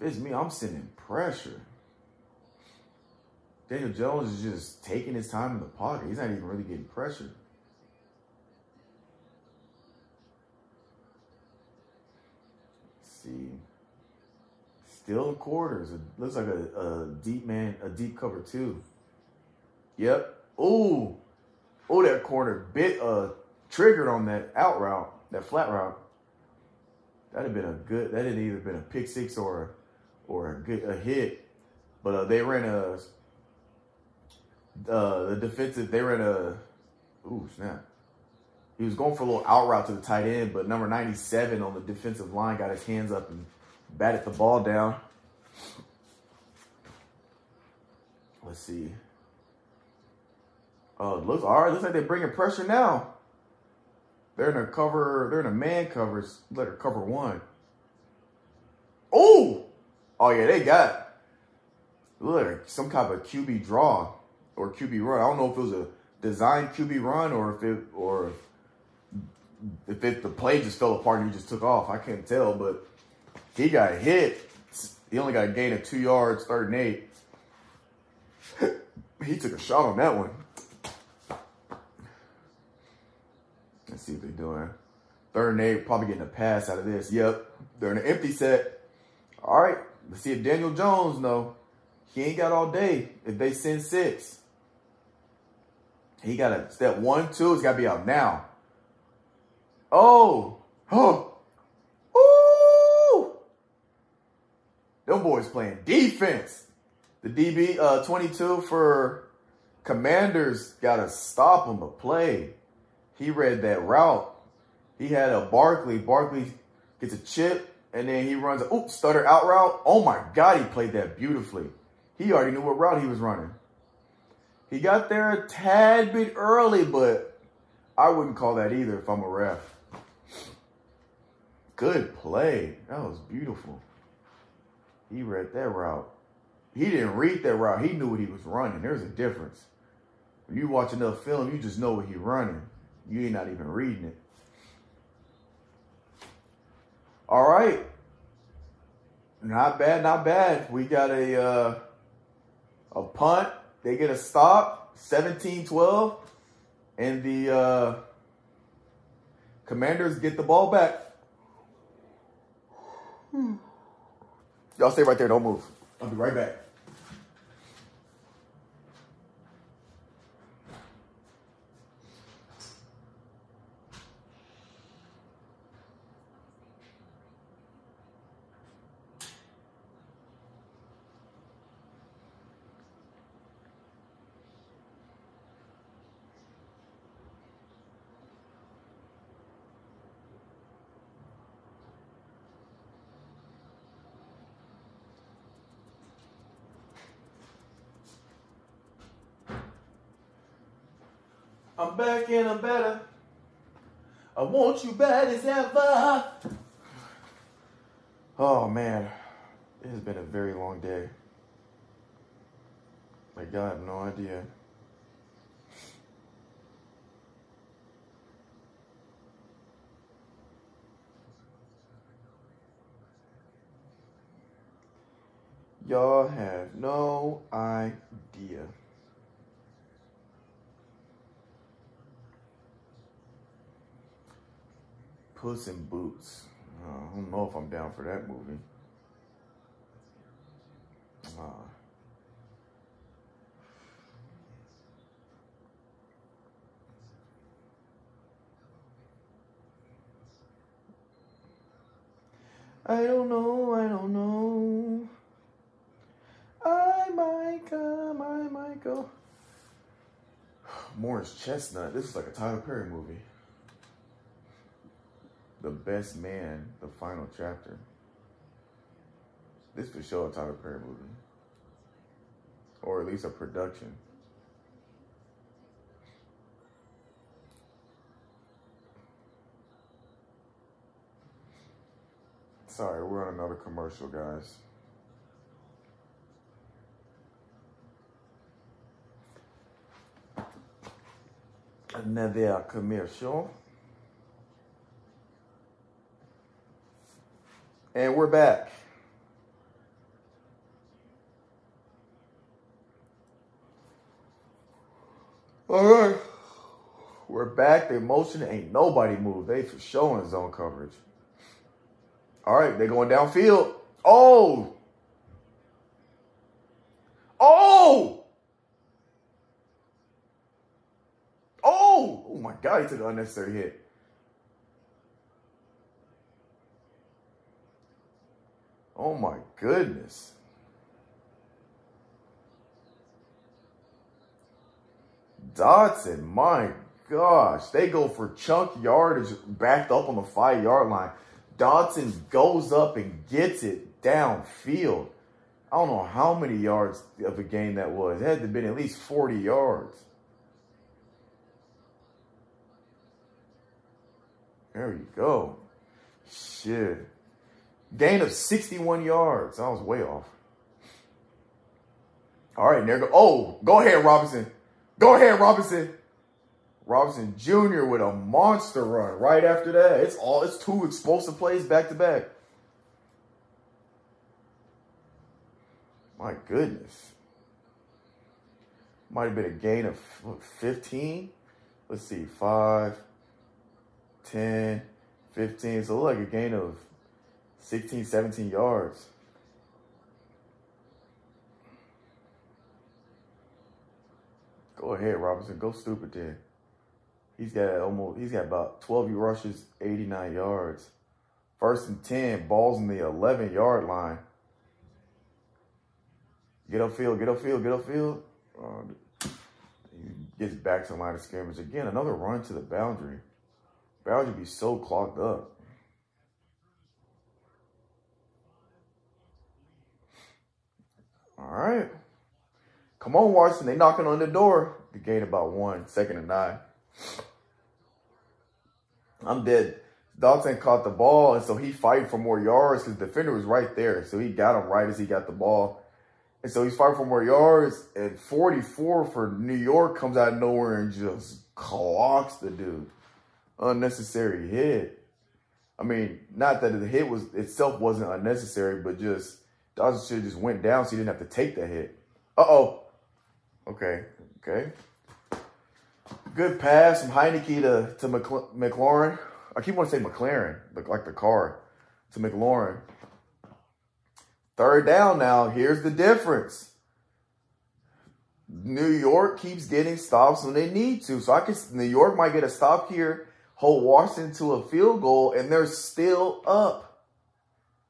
It's me, I'm sending pressure. Daniel Jones is just taking his time in the pocket. He's not even really getting pressured. See. Still quarters. It looks like a, a deep man, a deep cover too. Yep. Ooh. Oh, that corner bit uh triggered on that out route, that flat route. That'd have been a good. That had either been a pick six or or a good a hit. But uh, they ran a uh, the defensive. They ran a. Ooh snap! He was going for a little out route to the tight end, but number 97 on the defensive line got his hands up and batted the ball down. Let's see. Oh, looks all right. Looks like they're bringing pressure now. They're in a cover. They're in a man covers. Let her cover one. Oh, oh yeah, they got look some kind of QB draw or QB run. I don't know if it was a designed QB run or if it or if it, the play just fell apart and he just took off. I can't tell, but he got hit. He only got a gain of two yards, third and eight. *laughs* he took a shot on that one. Let's see what they're doing. Third and eight, probably getting a pass out of this. Yep, they're in an empty set. All right, let's see if Daniel Jones know. He ain't got all day if they send six. He got a step one, two. It's got to be out now. Oh, oh, ooh. Them boys playing defense. The DB uh, 22 for Commanders got to stop him a play. He read that route. He had a Barkley. Barkley gets a chip, and then he runs a oops, stutter out route. Oh my God, he played that beautifully. He already knew what route he was running. He got there a tad bit early, but I wouldn't call that either if I'm a ref. Good play. That was beautiful. He read that route. He didn't read that route. He knew what he was running. There's a difference. When you watch enough film, you just know what he's running. You ain't not even reading it. All right. Not bad, not bad. We got a uh, a punt. They get a stop, 17-12. And the uh, Commanders get the ball back. Hmm. Y'all stay right there. Don't move. I'll be right back. Back and I'm better. I want you bad as ever. Oh man, it has been a very long day. Like I have no idea. Y'all have no idea. Puss in Boots. Uh, I don't know if I'm down for that movie. Uh, I don't know, I don't know. I might come, I might go. *sighs* Morris Chestnut. This is like a Tyler Perry movie. The Best Man, the final chapter. This for sure a Tyler Perry movie. Or at least a production. Sorry, we're on another commercial, guys. Another uh, commercial. And we're back. All right. We're back. The emotion ain't nobody moved. They for showing zone coverage. All right, they're going downfield. Oh! Oh! Oh! Oh my God, he took an unnecessary hit. Oh my goodness. Dotson, my gosh. They go for chunk yardage backed up on the five yard line. Dotson goes up and gets it downfield. I don't know how many yards of a game that was. It had to have been at least 40 yards. There you go. Shit. Gain of 61 yards. I was way off. All right, there go. Oh, go ahead, Robinson. Go ahead, Robinson. Robinson Jr. with a monster run right after that. It's all it's two explosive plays back to back. My goodness. Might have been a gain of 15. Let's see, 5, 10, 15. So like a gain of 16, 17 yards. Go ahead, Robinson. Go stupid then. He's got almost he's got about 12 rushes, 89 yards. First and 10, balls in the 11 yard line. Get upfield, get upfield, get upfield. Uh, he gets back to the line of scrimmage. Again, another run to the boundary. Boundary be so clogged up. All right. Come on, Washington. They knocking on the door. The gain about one, second and nine. I'm dead. Dalton caught the ball, and so he fighting for more yards the defender was right there. So he got him right as he got the ball. And so he's fighting for more yards. And 44 for New York comes out of nowhere and just clocks the dude. Unnecessary hit. I mean, not that the hit was itself wasn't unnecessary, but just Dotson should have just went down so he didn't have to take the hit. Uh oh. Okay. Okay. Good pass from Heinicke to, to McL- McLaurin. I keep wanting to say McLaren, like, like the car, to McLaurin. Third down now. Here's the difference. New York keeps getting stops when they need to. So I can New York might get a stop here, hold Washington to a field goal, and they're still up.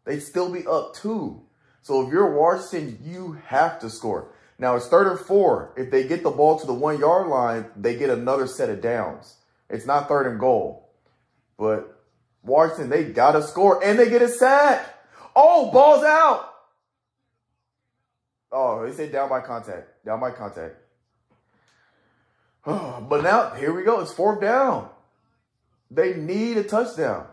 They'd still be up two. So if you're Washington, you have to score. Now it's third and four. If they get the ball to the one yard line, they get another set of downs. It's not third and goal. But Washington, they got to score and they get a sack. Oh, ball's out. Oh, they say down by contact. Down by contact. *sighs* but now here we go. It's fourth down. They need a touchdown.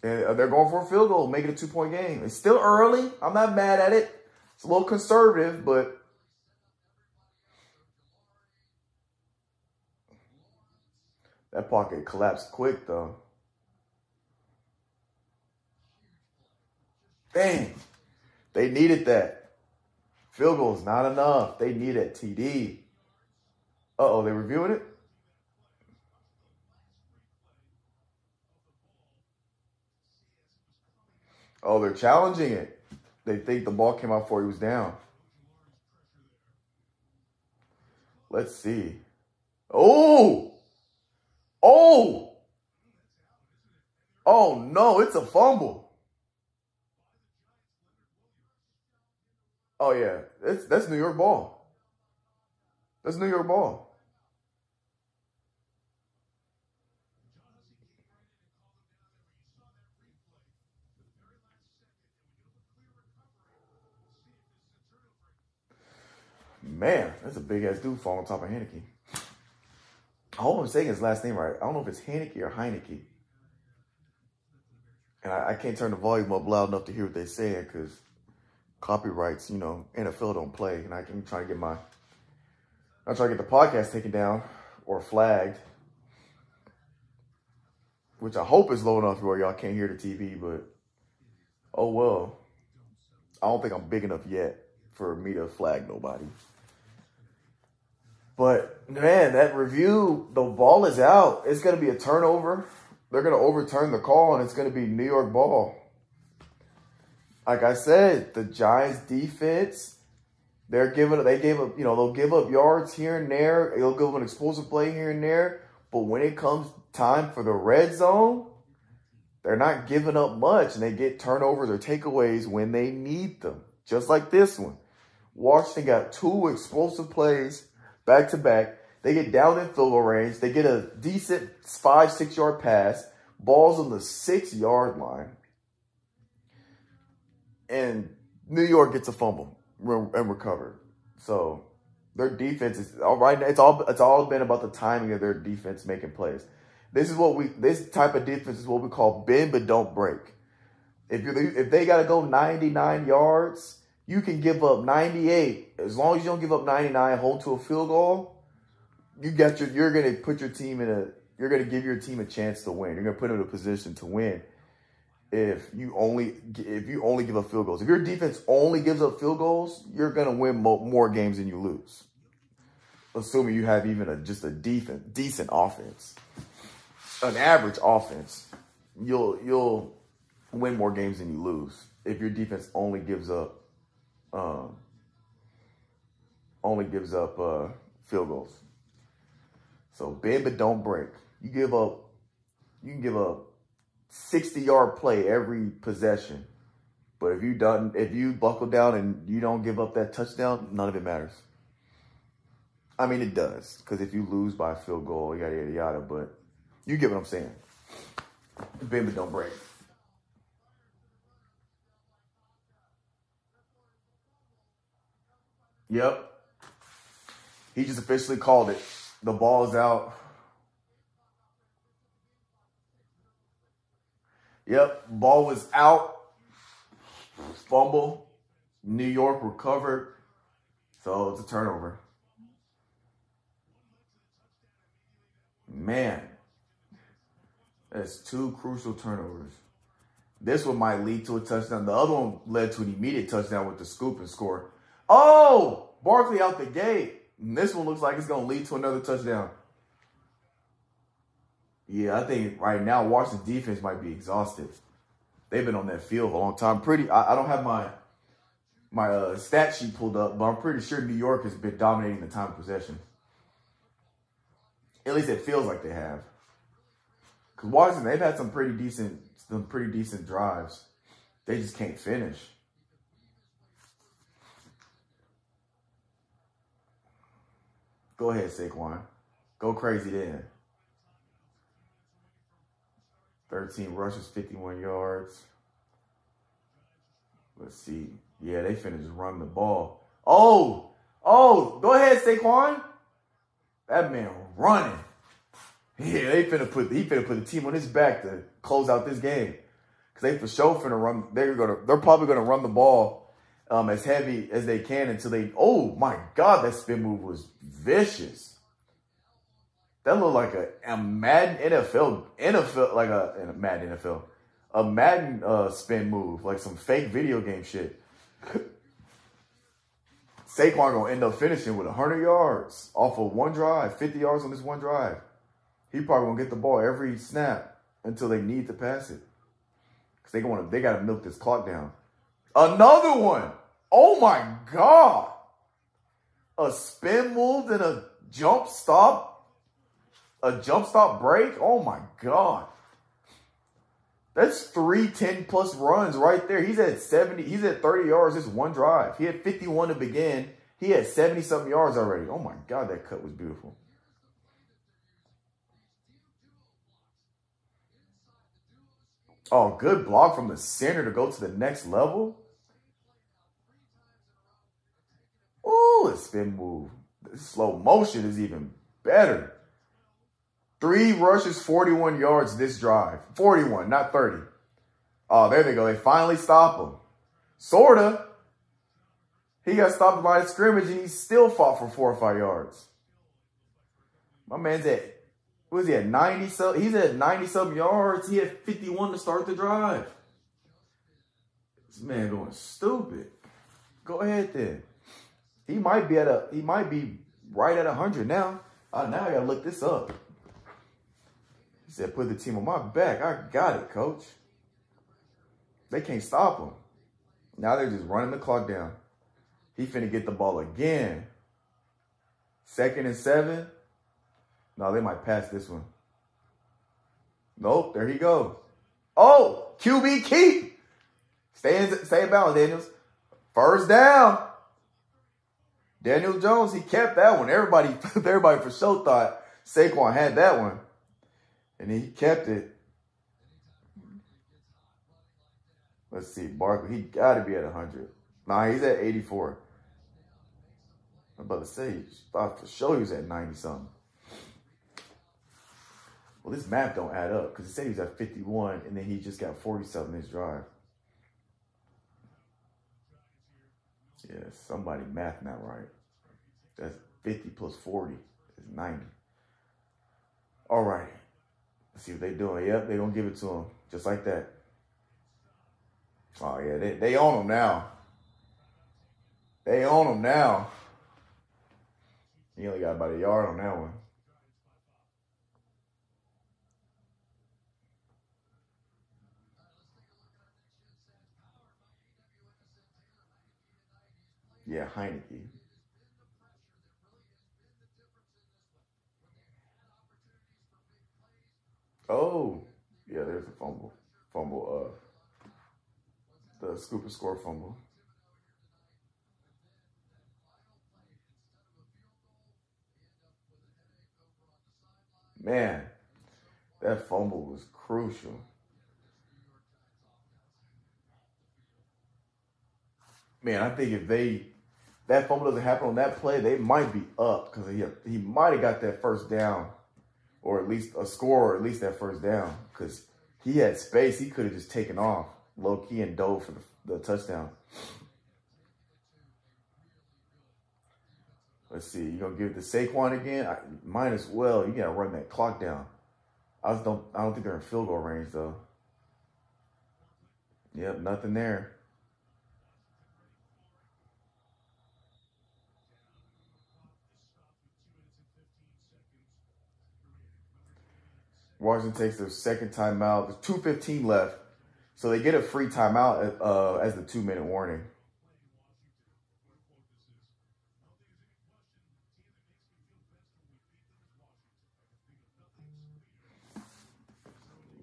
They're going for a field goal, make it a two point game. It's still early. I'm not mad at it. It's a little conservative, but that pocket collapsed quick though. Dang. They needed that. Field goal is not enough. They need a TD. Uh oh, they reviewing it? Oh, they're challenging it. They think the ball came out before he was down. Let's see. Oh! Oh! Oh no, it's a fumble. Oh yeah, that's that's New York ball. That's New York ball. Man, that's a big ass dude falling on top of Heinicke. I hope I'm saying his last name right. I don't know if it's Heineke or Heineke. And I, I can't turn the volume up loud enough to hear what they're saying because copyrights, you know, NFL don't play. And I can try to get my, I'm trying to get the podcast taken down or flagged, which I hope is low enough where y'all can't hear the TV, but oh well. I don't think I'm big enough yet for me to flag nobody. But man, that review, the ball is out. It's going to be a turnover. They're going to overturn the call, and it's going to be New York ball. Like I said, the Giants defense, they're giving they gave up, you know, they'll give up yards here and there. They'll give up an explosive play here and there. But when it comes time for the red zone, they're not giving up much, and they get turnovers or takeaways when they need them. Just like this one. Washington got two explosive plays back to back. They get down in field goal range. They get a decent five, six yard pass. Balls on the six yard line. And New York gets a fumble and recovered. So their defense is all right. It's all it's all been about the timing of their defense making plays. This is what we this type of defense is what we call bend but don't break. If you if they got to go 99 yards, you can give up 98 as long as you don't give up 99, hold to a field goal. You got your you're gonna put your team in a you're gonna give your team a chance to win. You're gonna put them in a position to win. If you only if you only give up field goals, if your defense only gives up field goals, you're gonna win mo- more games than you lose. Assuming you have even a just a decent decent offense, an average offense, you'll you'll win more games than you lose if your defense only gives up um, only gives up uh, field goals. So bend but don't break. You give up, you can give up 60 yard play every possession. But if you done if you buckle down and you don't give up that touchdown, none of it matters. I mean it does, because if you lose by a field goal, yada yada yada, but you get what I'm saying. Bend but don't break. Yep. He just officially called it. The ball is out. Yep, ball was out. Fumble. New York recovered. So it's a turnover. Man, that's two crucial turnovers. This one might lead to a touchdown. The other one led to an immediate touchdown with the scoop and score. Oh, Barkley out the gate. And this one looks like it's going to lead to another touchdown. Yeah, I think right now Washington defense might be exhausted. They've been on that field a long time. Pretty. I, I don't have my my uh, stat sheet pulled up, but I'm pretty sure New York has been dominating the time of possession. At least it feels like they have. Because Washington, they've had some pretty decent, some pretty decent drives. They just can't finish. Go ahead, Saquon. Go crazy then. 13 rushes, 51 yards. Let's see. Yeah, they finished run the ball. Oh, Oh, go ahead, Saquon. That man running. Yeah, they finna put he finna put the team on his back to close out this game. Cause they for sure finna run. They're gonna they're probably gonna run the ball um, as heavy as they can until they. Oh my God, that spin move was vicious. That looked like a, a Madden NFL NFL like a, a Madden NFL a Madden uh, spin move like some fake video game shit. *laughs* Saquon gonna end up finishing with 100 yards off of one drive, 50 yards on this one drive. He probably gonna get the ball every snap until they need to pass it. Cause they to they gotta milk this clock down. Another one. Oh my god. A spin move and a jump stop. A jump stop break. Oh my god. That's three 10 plus runs right there. He's at 70, he's at 30 yards this one drive. He had 51 to begin. He had 70 something yards already. Oh my God, that cut was beautiful. Oh, good block from the center to go to the next level. Oh, a spin move. Slow motion is even better. Three rushes, 41 yards this drive. 41, not 30. Oh, there they go. They finally stop him. Sorta. He got stopped by a scrimmage and he still fought for four or five yards. My man's at, what is he at 90 some, he's at 90 some yards. He had 51 to start the drive. This man going stupid. Go ahead then. He might be at a, he might be right at 100 now. Uh, now I gotta look this up. He said, put the team on my back. I got it, coach. They can't stop him. Now they're just running the clock down. He finna get the ball again. Second and seven. No, they might pass this one. Nope, there he goes. Oh, QB keep. Stay in, stay in balance, Daniels. First down. Daniel Jones, he kept that one. Everybody, *laughs* everybody for sure thought Saquon had that one. And he kept it. Let's see, Barkley, he got to be at 100. Nah, he's at 84. I'm about to say, he thought for sure he was at 90 something. Well, this map don't add up because it said he was at 51 and then he just got 40 something this drive. Yeah, somebody math not right. That's 50 plus 40 is 90. All right. Let's see what they doing. Yep, they gonna give it to him just like that. Oh yeah, they they own him now. They own him now. He only got about a yard on that one. Yeah, Heinicke. Oh, yeah, there's a fumble. Fumble, uh, the scoop and score fumble. Man, that fumble was crucial. Man, I think if they that fumble doesn't happen on that play, they might be up because he he might have got that first down, or at least a score, or at least that first down because he had space. He could have just taken off low key and dove for the, the touchdown. Let's see. You gonna give it to Saquon again? I, might as well. You gotta run that clock down. I don't. I don't think they're in field goal range though. Yep, nothing there. Washington takes their second timeout. There's two fifteen left, so they get a free timeout uh, as the two minute warning.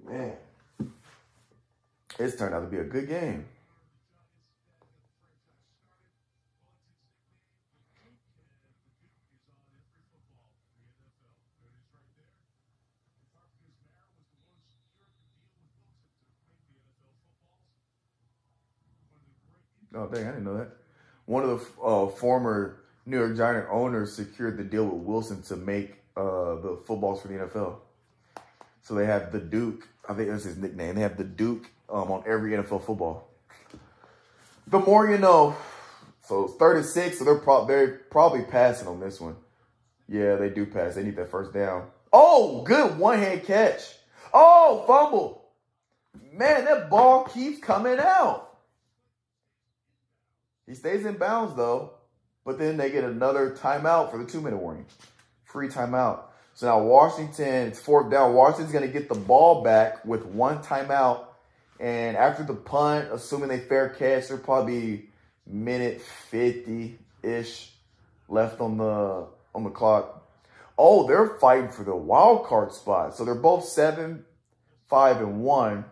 Man, it's turned out to be a good game. Oh, dang, I didn't know that. One of the uh, former New York Giant owners secured the deal with Wilson to make uh, the footballs for the NFL. So they have the Duke. I think that's his nickname. They have the Duke um, on every NFL football. The more you know. So it's 36, so they're, pro- they're probably passing on this one. Yeah, they do pass. They need that first down. Oh, good one hand catch. Oh, fumble. Man, that ball keeps coming out. He stays in bounds though, but then they get another timeout for the two minute warning. Free timeout. So now Washington, it's fourth down. Washington's going to get the ball back with one timeout. And after the punt, assuming they fair catch, there'll probably minute 50 ish left on the on the clock. Oh, they're fighting for the wild card spot. So they're both seven, five, and one,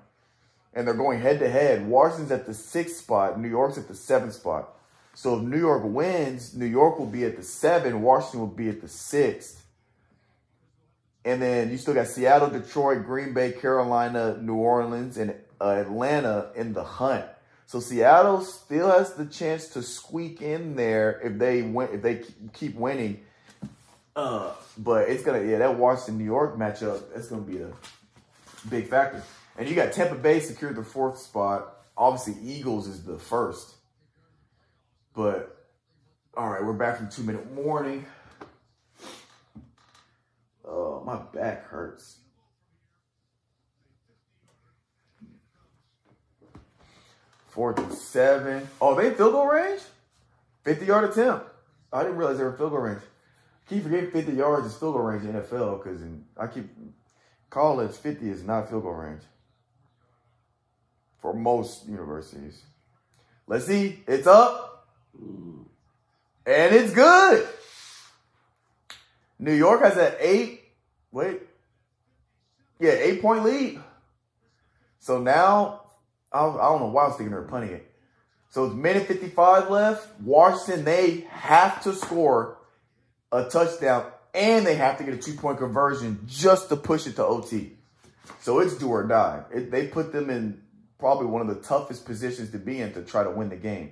and they're going head to head. Washington's at the sixth spot. New York's at the seventh spot. So if New York wins, New York will be at the seven. Washington will be at the sixth. And then you still got Seattle, Detroit, Green Bay, Carolina, New Orleans, and uh, Atlanta in the hunt. So Seattle still has the chance to squeak in there if they win, if they keep winning. Uh, but it's gonna yeah that Washington New York matchup that's gonna be a big factor. And you got Tampa Bay secured the fourth spot. Obviously Eagles is the first. But all right, we're back from two minute warning. Oh, my back hurts. Fourth and seven. Oh, they field goal range? 50 yard attempt. I didn't realize they were field goal range. I keep forgetting 50 yards is field goal range in NFL because I keep college 50 is not field goal range for most universities. Let's see. It's up. And it's good. New York has an eight, wait, yeah, eight point lead. So now, I, don't know why I was thinking they punting it. So it's minute 55 left. Washington, they have to score a touchdown and they have to get a two point conversion just to push it to OT. So it's do or die. It, they put them in probably one of the toughest positions to be in to try to win the game.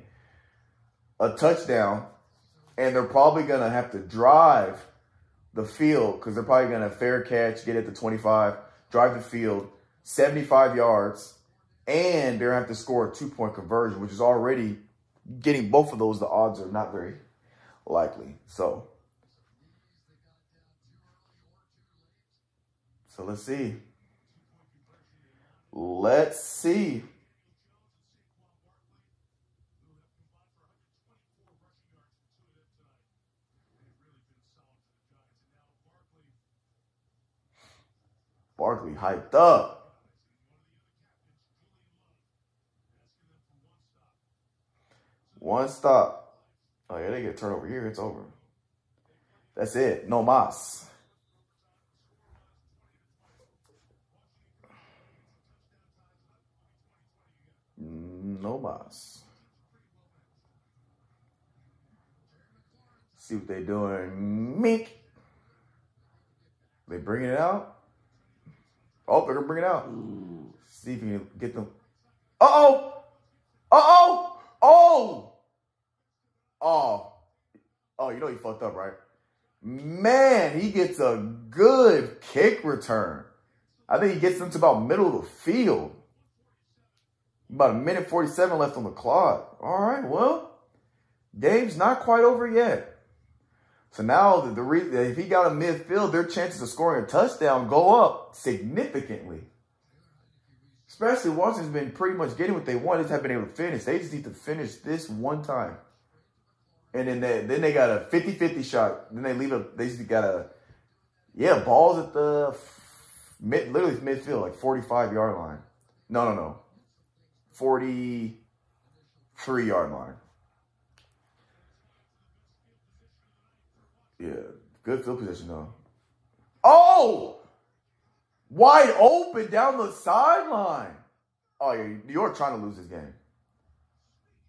A touchdown, and they're probably going to have to drive the field because they're probably going to fair catch, get it to 25, drive the field 75 yards, and they're going to have to score a two point conversion, which is already getting both of those. The odds are not very likely. So, so let's see. Let's see. Barkley hyped up. One stop. Oh yeah, they get a turnover here. It's over. That's it. No mas. No mas. See what they're doing. Mink. They bringing it out. Oh, they're gonna bring it out. See if you can get them. Uh oh. Uh oh. Oh. Oh. Oh, you know he fucked up, right? Man, he gets a good kick return. I think he gets them to about middle of the field. About a minute 47 left on the clock. All right, well, game's not quite over yet. So now the, the re- if he got a midfield, their chances of scoring a touchdown go up significantly. Especially Washington's been pretty much getting what they want. They just haven't been able to finish. They just need to finish this one time. And then they, then they got a 50-50 shot. Then they leave a they just got a yeah, balls at the mid literally midfield, like 45 yard line. No, no, no. 43 yard line. Yeah, good field position though. Oh, wide open down the sideline. Oh yeah, New York trying to lose this game.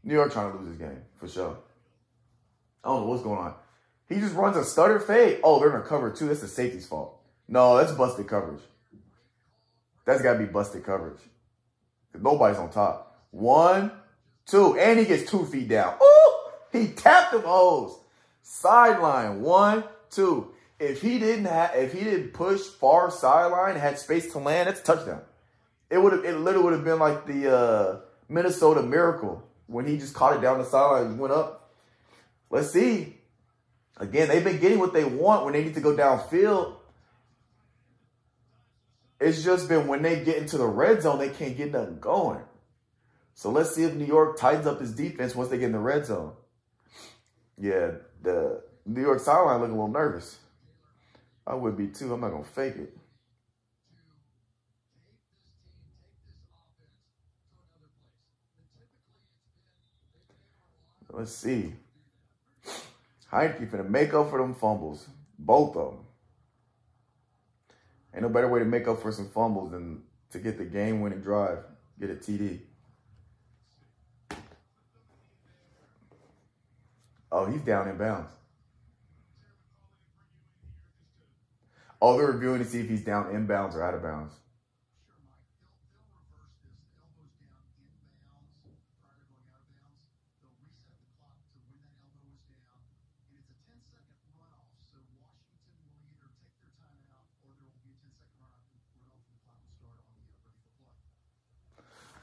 New York trying to lose this game for sure. I don't know what's going on. He just runs a stutter fade. Oh, they're gonna cover too. That's the safety's fault. No, that's busted coverage. That's gotta be busted coverage. Nobody's on top. One, two, and he gets two feet down. Ooh, he tapped them hoes. Sideline, one, two. If he didn't have, if he didn't push far sideline, had space to land, that's a touchdown. It would have, it literally would have been like the uh, Minnesota Miracle when he just caught it down the sideline and went up. Let's see. Again, they've been getting what they want when they need to go downfield. It's just been when they get into the red zone, they can't get nothing going. So let's see if New York tightens up his defense once they get in the red zone. Yeah, the New York sideline looking a little nervous. I would be too. I'm not gonna fake it. Let's see. Heinicke finna make up for them fumbles. Both of them. Ain't no better way to make up for some fumbles than to get the game winning drive, get a TD. Oh, he's down in bounds. Oh, they're reviewing to see if he's down in bounds or out of bounds.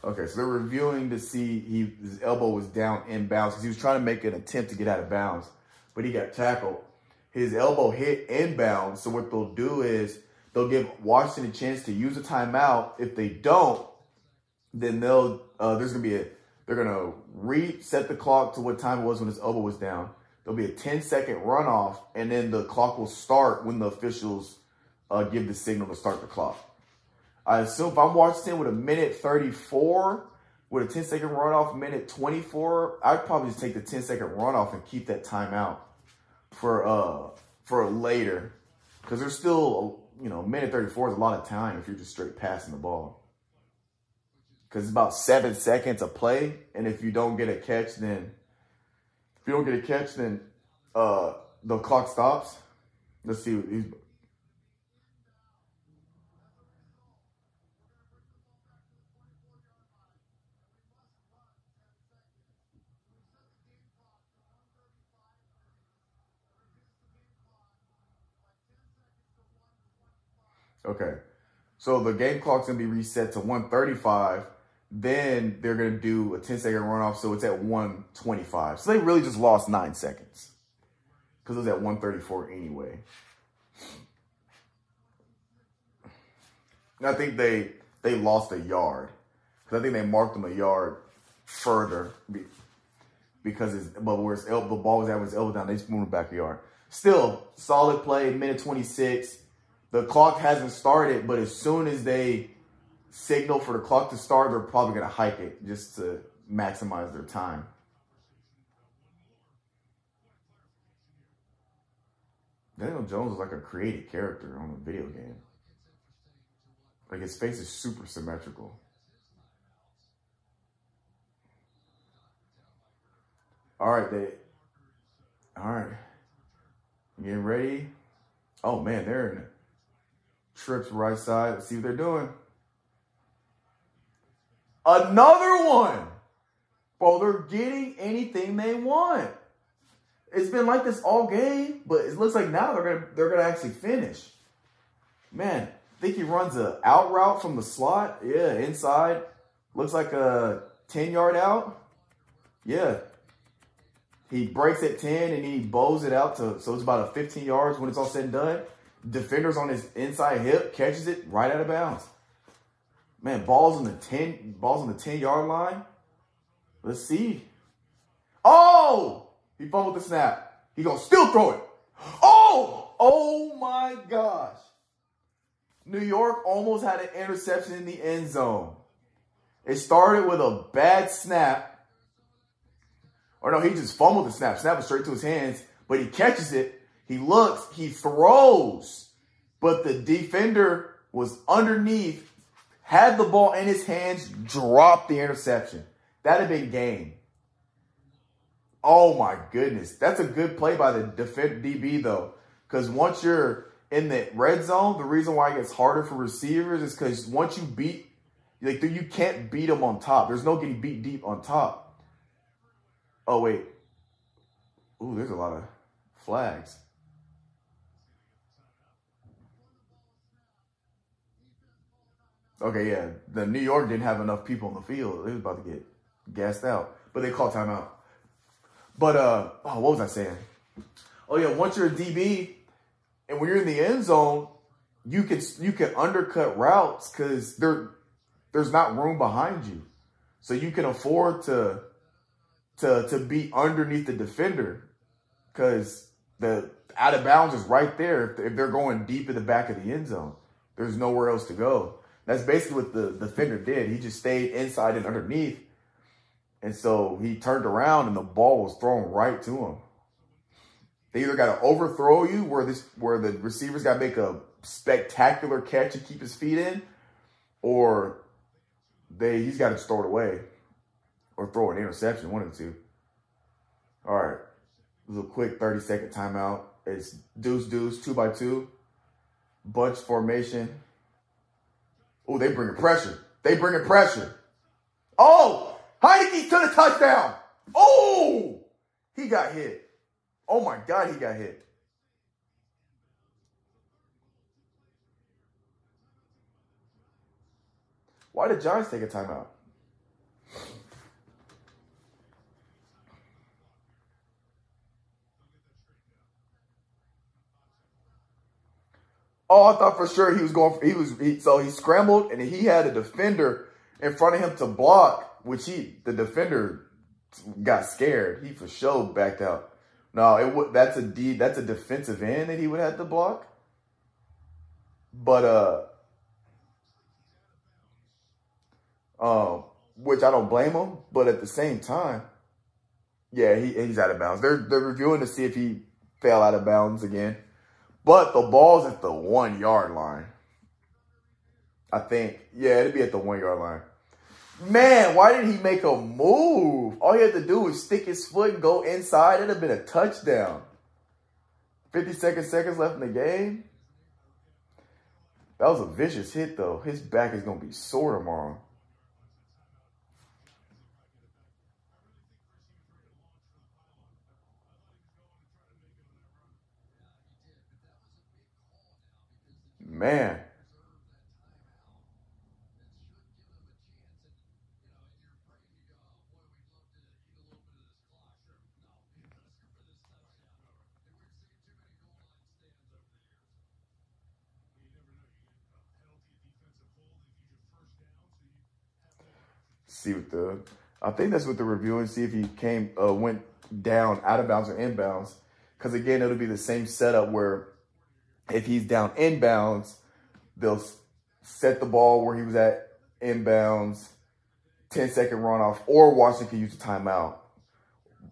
Okay, so they're reviewing to see he his elbow was down in bounds because he was trying to make an attempt to get out of bounds, but he got tackled. His elbow hit in bounds. So what they'll do is they'll give Washington a chance to use a timeout. If they don't, then they'll uh, there's gonna be a they're gonna reset the clock to what time it was when his elbow was down. There'll be a 10 second runoff, and then the clock will start when the officials uh, give the signal to start the clock. I assume if I'm watching Washington with a minute 34, with a 10 second runoff, minute 24, I'd probably just take the 10 second runoff and keep that timeout for uh for later. Because there's still, you know, minute 34 is a lot of time if you're just straight passing the ball. Because it's about seven seconds of play. And if you don't get a catch, then if you don't get a catch, then uh the clock stops. Let's see. He's, Okay. So the game clock's gonna be reset to 135. Then they're gonna do a 10 second runoff, so it's at 125. So they really just lost nine seconds. Because it was at 134 anyway. And I think they they lost a yard. Because I think they marked them a yard further because it's but where it's el- the ball was at was elbow down, they just moved back a yard. Still, solid play, minute 26 the clock hasn't started, but as soon as they signal for the clock to start, they're probably going to hike it just to maximize their time. Daniel Jones is like a created character on a video game. Like his face is super symmetrical. All right, they. All right, getting ready. Oh man, they're in trips right side. Let's see what they're doing. Another one. Bro, they're getting anything they want. It's been like this all game, but it looks like now they're gonna they're gonna actually finish. Man, I think he runs a out route from the slot. Yeah, inside. Looks like a 10 yard out. Yeah. He breaks at 10 and he bows it out to so it's about a 15 yards when it's all said and done. Defenders on his inside hip, catches it right out of bounds. Man, balls on the 10, balls on the 10 yard line. Let's see. Oh! He fumbled the snap. He gonna still throw it. Oh! Oh my gosh. New York almost had an interception in the end zone. It started with a bad snap. Or no, he just fumbled the snap. Snap it straight to his hands, but he catches it he looks, he throws, but the defender was underneath, had the ball in his hands, dropped the interception. That'd have been game. Oh my goodness. That's a good play by the defend DB though. Because once you're in the red zone, the reason why it gets harder for receivers is because once you beat, like you can't beat them on top. There's no getting beat deep on top. Oh wait. Ooh, there's a lot of flags. Okay, yeah. The New York didn't have enough people on the field. They was about to get gassed out. But they called timeout. But uh oh, what was I saying? Oh yeah, once you're a DB and when you're in the end zone, you can you can undercut routes because there there's not room behind you. So you can afford to to to be underneath the defender because the out of bounds is right there if they're going deep in the back of the end zone. There's nowhere else to go. That's basically what the defender did. He just stayed inside and underneath. And so he turned around and the ball was thrown right to him. They either got to overthrow you where this where the receivers got to make a spectacular catch and keep his feet in, or they he's got to throw it away or throw an interception, one of the two. All right. it was A quick 30 second timeout. It's deuce deuce, two by two. Bunch formation. Oh, they bringing pressure. They bringing pressure. Oh, Heinicke to the touchdown. Oh, he got hit. Oh my God, he got hit. Why did Giants take a timeout? Oh, I thought for sure he was going. For, he was he, so he scrambled and he had a defender in front of him to block, which he the defender got scared. He for sure backed out. No, it would. That's a D. That's a defensive end that he would have to block. But uh, um, which I don't blame him. But at the same time, yeah, he he's out of bounds. They're they're reviewing to see if he fell out of bounds again. But the ball's at the one yard line. I think. Yeah, it'd be at the one yard line. Man, why did he make a move? All he had to do was stick his foot and go inside. It'd have been a touchdown. 52nd seconds left in the game. That was a vicious hit, though. His back is going to be sore tomorrow. Man. See what the I think that's what the review and see if he came uh, went down out of bounds or inbounds. Because again, it'll be the same setup where if he's down inbounds, they'll set the ball where he was at inbounds, 10 second runoff, or Washington can use a timeout.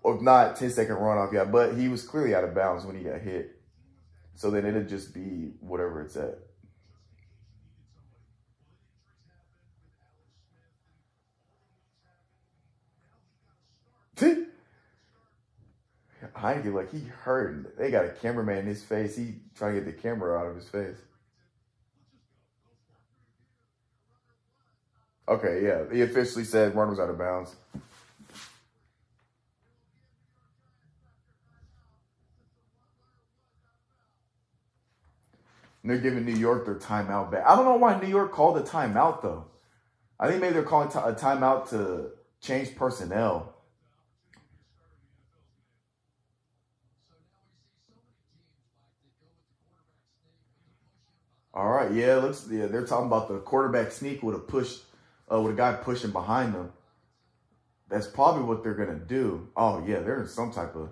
If not, 10 second runoff, yeah. But he was clearly out of bounds when he got hit. So then it'll just be whatever it's at. Heinicke, like he hurt. They got a cameraman in his face. He trying to get the camera out of his face. Okay, yeah. He officially said run was out of bounds. And they're giving New York their timeout back. I don't know why New York called a timeout though. I think maybe they're calling a timeout to change personnel. All right, yeah, looks yeah, they're talking about the quarterback sneak with a push, uh, with a guy pushing behind them. That's probably what they're gonna do. Oh yeah, they're in some type of.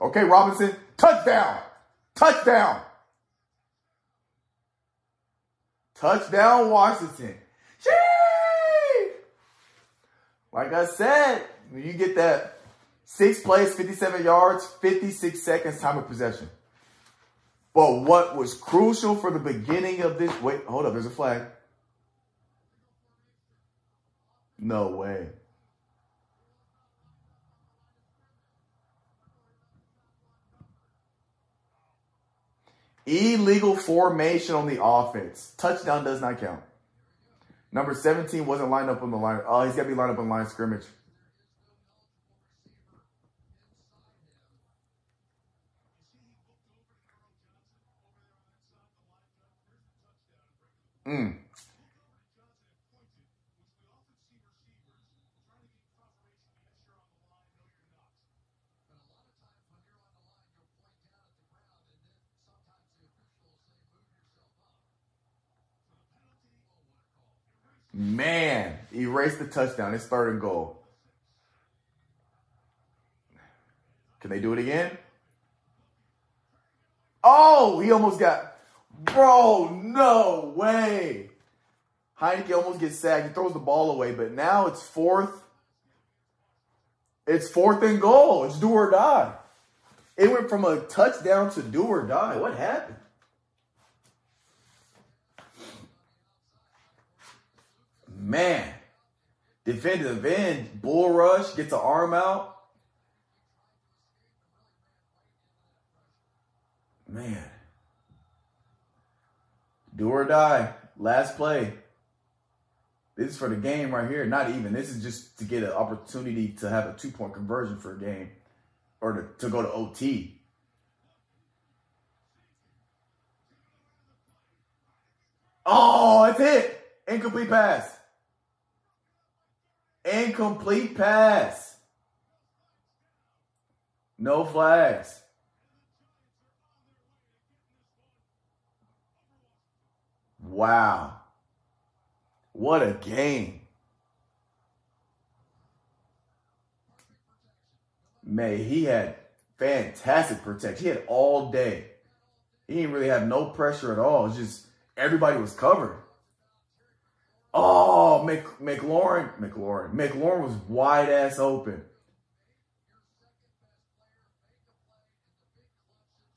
Okay, Robinson, touchdown, touchdown, touchdown, Washington. Like I said, when you get that Six plays, 57 yards, 56 seconds time of possession. But what was crucial for the beginning of this, wait, hold up, there's a flag. No way. Illegal formation on the offense. Touchdown does not count. Number 17 wasn't lined up on the line. Oh, he's got to be lined up on line scrimmage. Mm. Man, erase the touchdown. It's third and goal. Can they do it again? Oh, he almost got. Bro, no way. Heinicke almost gets sacked. He throws the ball away, but now it's fourth. It's fourth and goal. It's do or die. It went from a touchdown to do or die. What happened? Man, defensive end, bull rush, gets an arm out. Man. Do or die. Last play. This is for the game right here. Not even. This is just to get an opportunity to have a two point conversion for a game or to, to go to OT. Oh, it's it. Incomplete pass. Incomplete pass. No flags. Wow. What a game. Man, he had fantastic protection. He had all day. He didn't really have no pressure at all. It's just everybody was covered. Oh, Mc, McLaurin, McLaurin, McLaurin was wide ass open.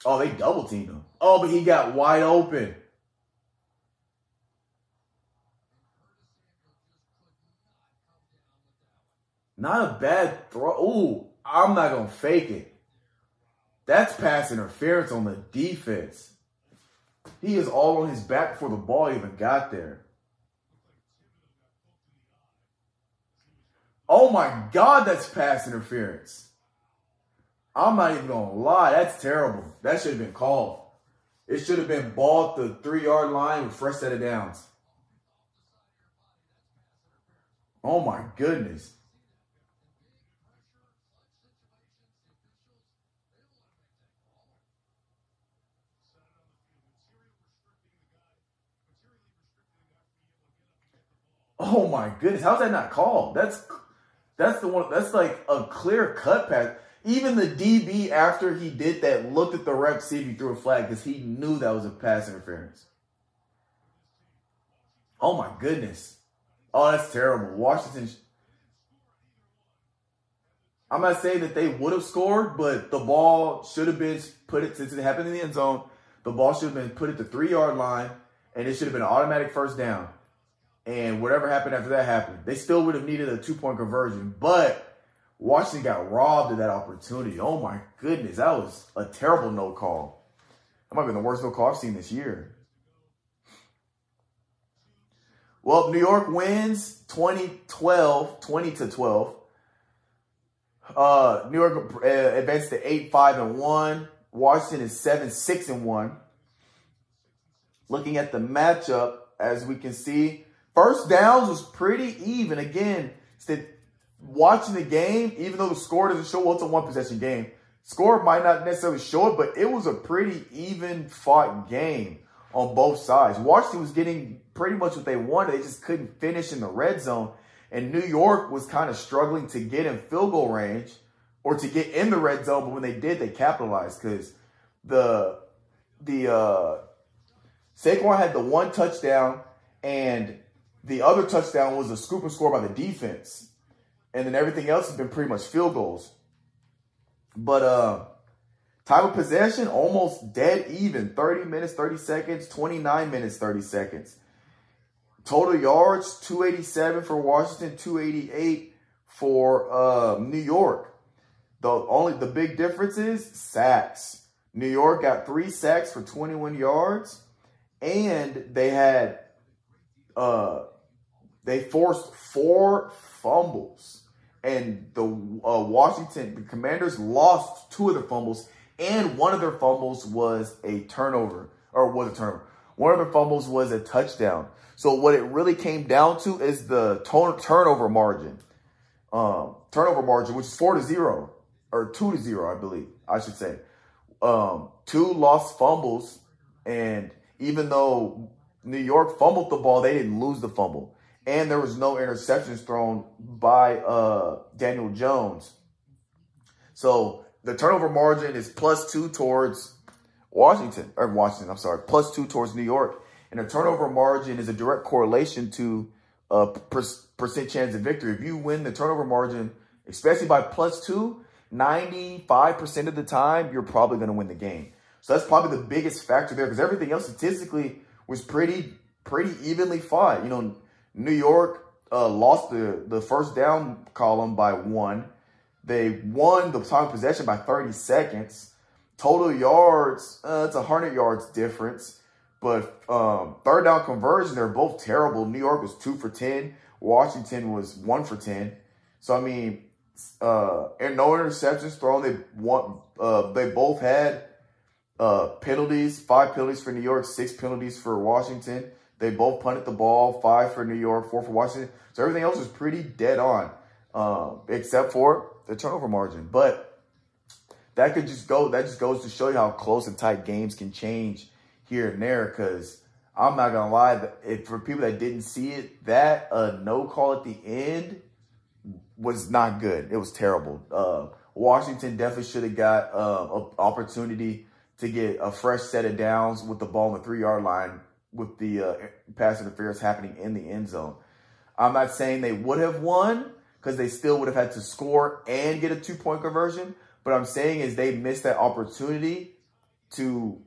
Oh, they double teamed him. Oh, but he got wide open. Not a bad throw. Ooh, I'm not gonna fake it. That's pass interference on the defense. He is all on his back before the ball even got there. Oh my God, that's pass interference. I'm not even gonna lie, that's terrible. That should have been called. It should have been ball at the three yard line with fresh set of downs. Oh my goodness. Oh my goodness, how's that not called? That's that's the one. That's like a clear cut pass. Even the DB after he did that looked at the ref see if he threw a flag because he knew that was a pass interference. Oh my goodness. Oh, that's terrible. Washington. I'm not saying that they would have scored, but the ball should have been put it since it happened in the end zone. The ball should have been put at the three yard line, and it should have been an automatic first down. And whatever happened after that happened. They still would have needed a two point conversion, but Washington got robbed of that opportunity. Oh my goodness, that was a terrible no call. That might have been the worst no call I've seen this year. Well, New York wins 2012, 20 to 12. Uh, New York uh, advanced to 8 5 and 1. Washington is 7 6 and 1. Looking at the matchup, as we can see, first downs was pretty even. Again, watching the game, even though the score doesn't show, well, it's a one possession game. Score might not necessarily show it, but it was a pretty even fought game on both sides. Washington was getting pretty much what they wanted. They just couldn't finish in the red zone. And New York was kind of struggling to get in field goal range or to get in the red zone. But when they did, they capitalized because the the uh, Saquon had the one touchdown and the other touchdown was a scoop and score by the defense. And then everything else has been pretty much field goals. But uh time of possession almost dead even. 30 minutes, 30 seconds, 29 minutes, 30 seconds. Total yards, 287 for Washington, 288 for uh, New York. The only the big difference is sacks. New York got three sacks for 21 yards, and they had uh, they forced four fumbles, and the uh, Washington the Commanders lost two of the fumbles, and one of their fumbles was a turnover or was a turnover. One of their fumbles was a touchdown. So what it really came down to is the turn- turnover margin. Um, turnover margin, which is four to zero or two to zero, I believe I should say. Um, two lost fumbles, and even though New York fumbled the ball, they didn't lose the fumble, and there was no interceptions thrown by uh, Daniel Jones. So the turnover margin is plus two towards Washington, or Washington, I'm sorry, plus two towards New York. And the turnover margin is a direct correlation to a per- percent chance of victory. If you win the turnover margin, especially by plus two, 95% of the time, you're probably going to win the game. So that's probably the biggest factor there because everything else statistically was pretty, pretty evenly fought. You know, New York uh, lost the, the first down column by one. They won the time possession by 30 seconds. Total yards, uh, it's a 100 yards difference. But um, third down conversion, they're both terrible. New York was two for 10. Washington was one for 10. So, I mean, uh, and no interceptions thrown. They want, uh, they both had uh, penalties, five penalties for New York, six penalties for Washington. They both punted the ball, five for New York, four for Washington. So everything else was pretty dead on, um, except for the turnover margin. But that could just go. That just goes to show you how close and tight games can change here and there. Because I'm not gonna lie, if for people that didn't see it, that uh, no call at the end was not good. It was terrible. Uh, Washington definitely should have got uh, an opportunity to get a fresh set of downs with the ball on the three yard line with the uh, pass interference happening in the end zone. I'm not saying they would have won because they still would have had to score and get a two point conversion. But I'm saying is they missed that opportunity to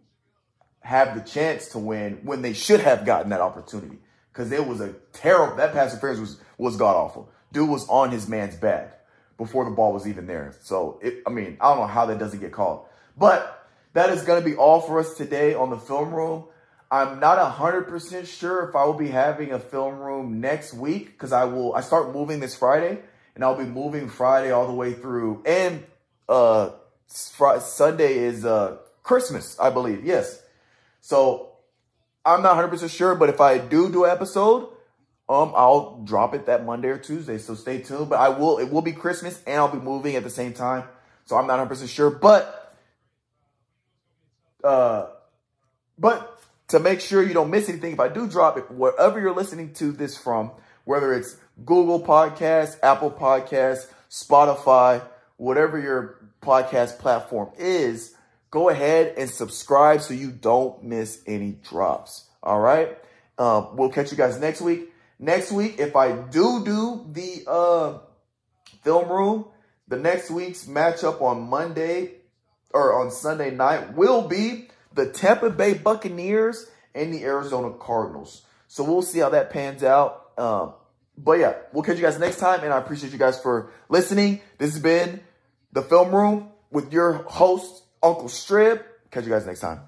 have the chance to win when they should have gotten that opportunity because it was a terrible that pass interference was was god awful. Dude was on his man's back before the ball was even there. So it, I mean, I don't know how that doesn't get called, but that is going to be all for us today on the film room. I'm not 100% sure if I will be having a film room next week because I will, I start moving this Friday and I'll be moving Friday all the way through. And uh, Fr- Sunday is uh, Christmas, I believe. Yes. So I'm not 100% sure, but if I do do an episode, um, I'll drop it that Monday or Tuesday. So stay tuned. But I will, it will be Christmas and I'll be moving at the same time. So I'm not 100% sure, but, uh, but to make sure you don't miss anything, if I do drop it, wherever you're listening to this from, whether it's Google Podcasts, Apple Podcasts, Spotify, whatever your podcast platform is, go ahead and subscribe so you don't miss any drops. All right. Um, we'll catch you guys next week. Next week, if I do do the uh, film room, the next week's matchup on Monday or on Sunday night will be the Tampa Bay Buccaneers and the Arizona Cardinals. So we'll see how that pans out. Um, but yeah, we'll catch you guys next time, and I appreciate you guys for listening. This has been the Film Room with your host, Uncle Strip. Catch you guys next time.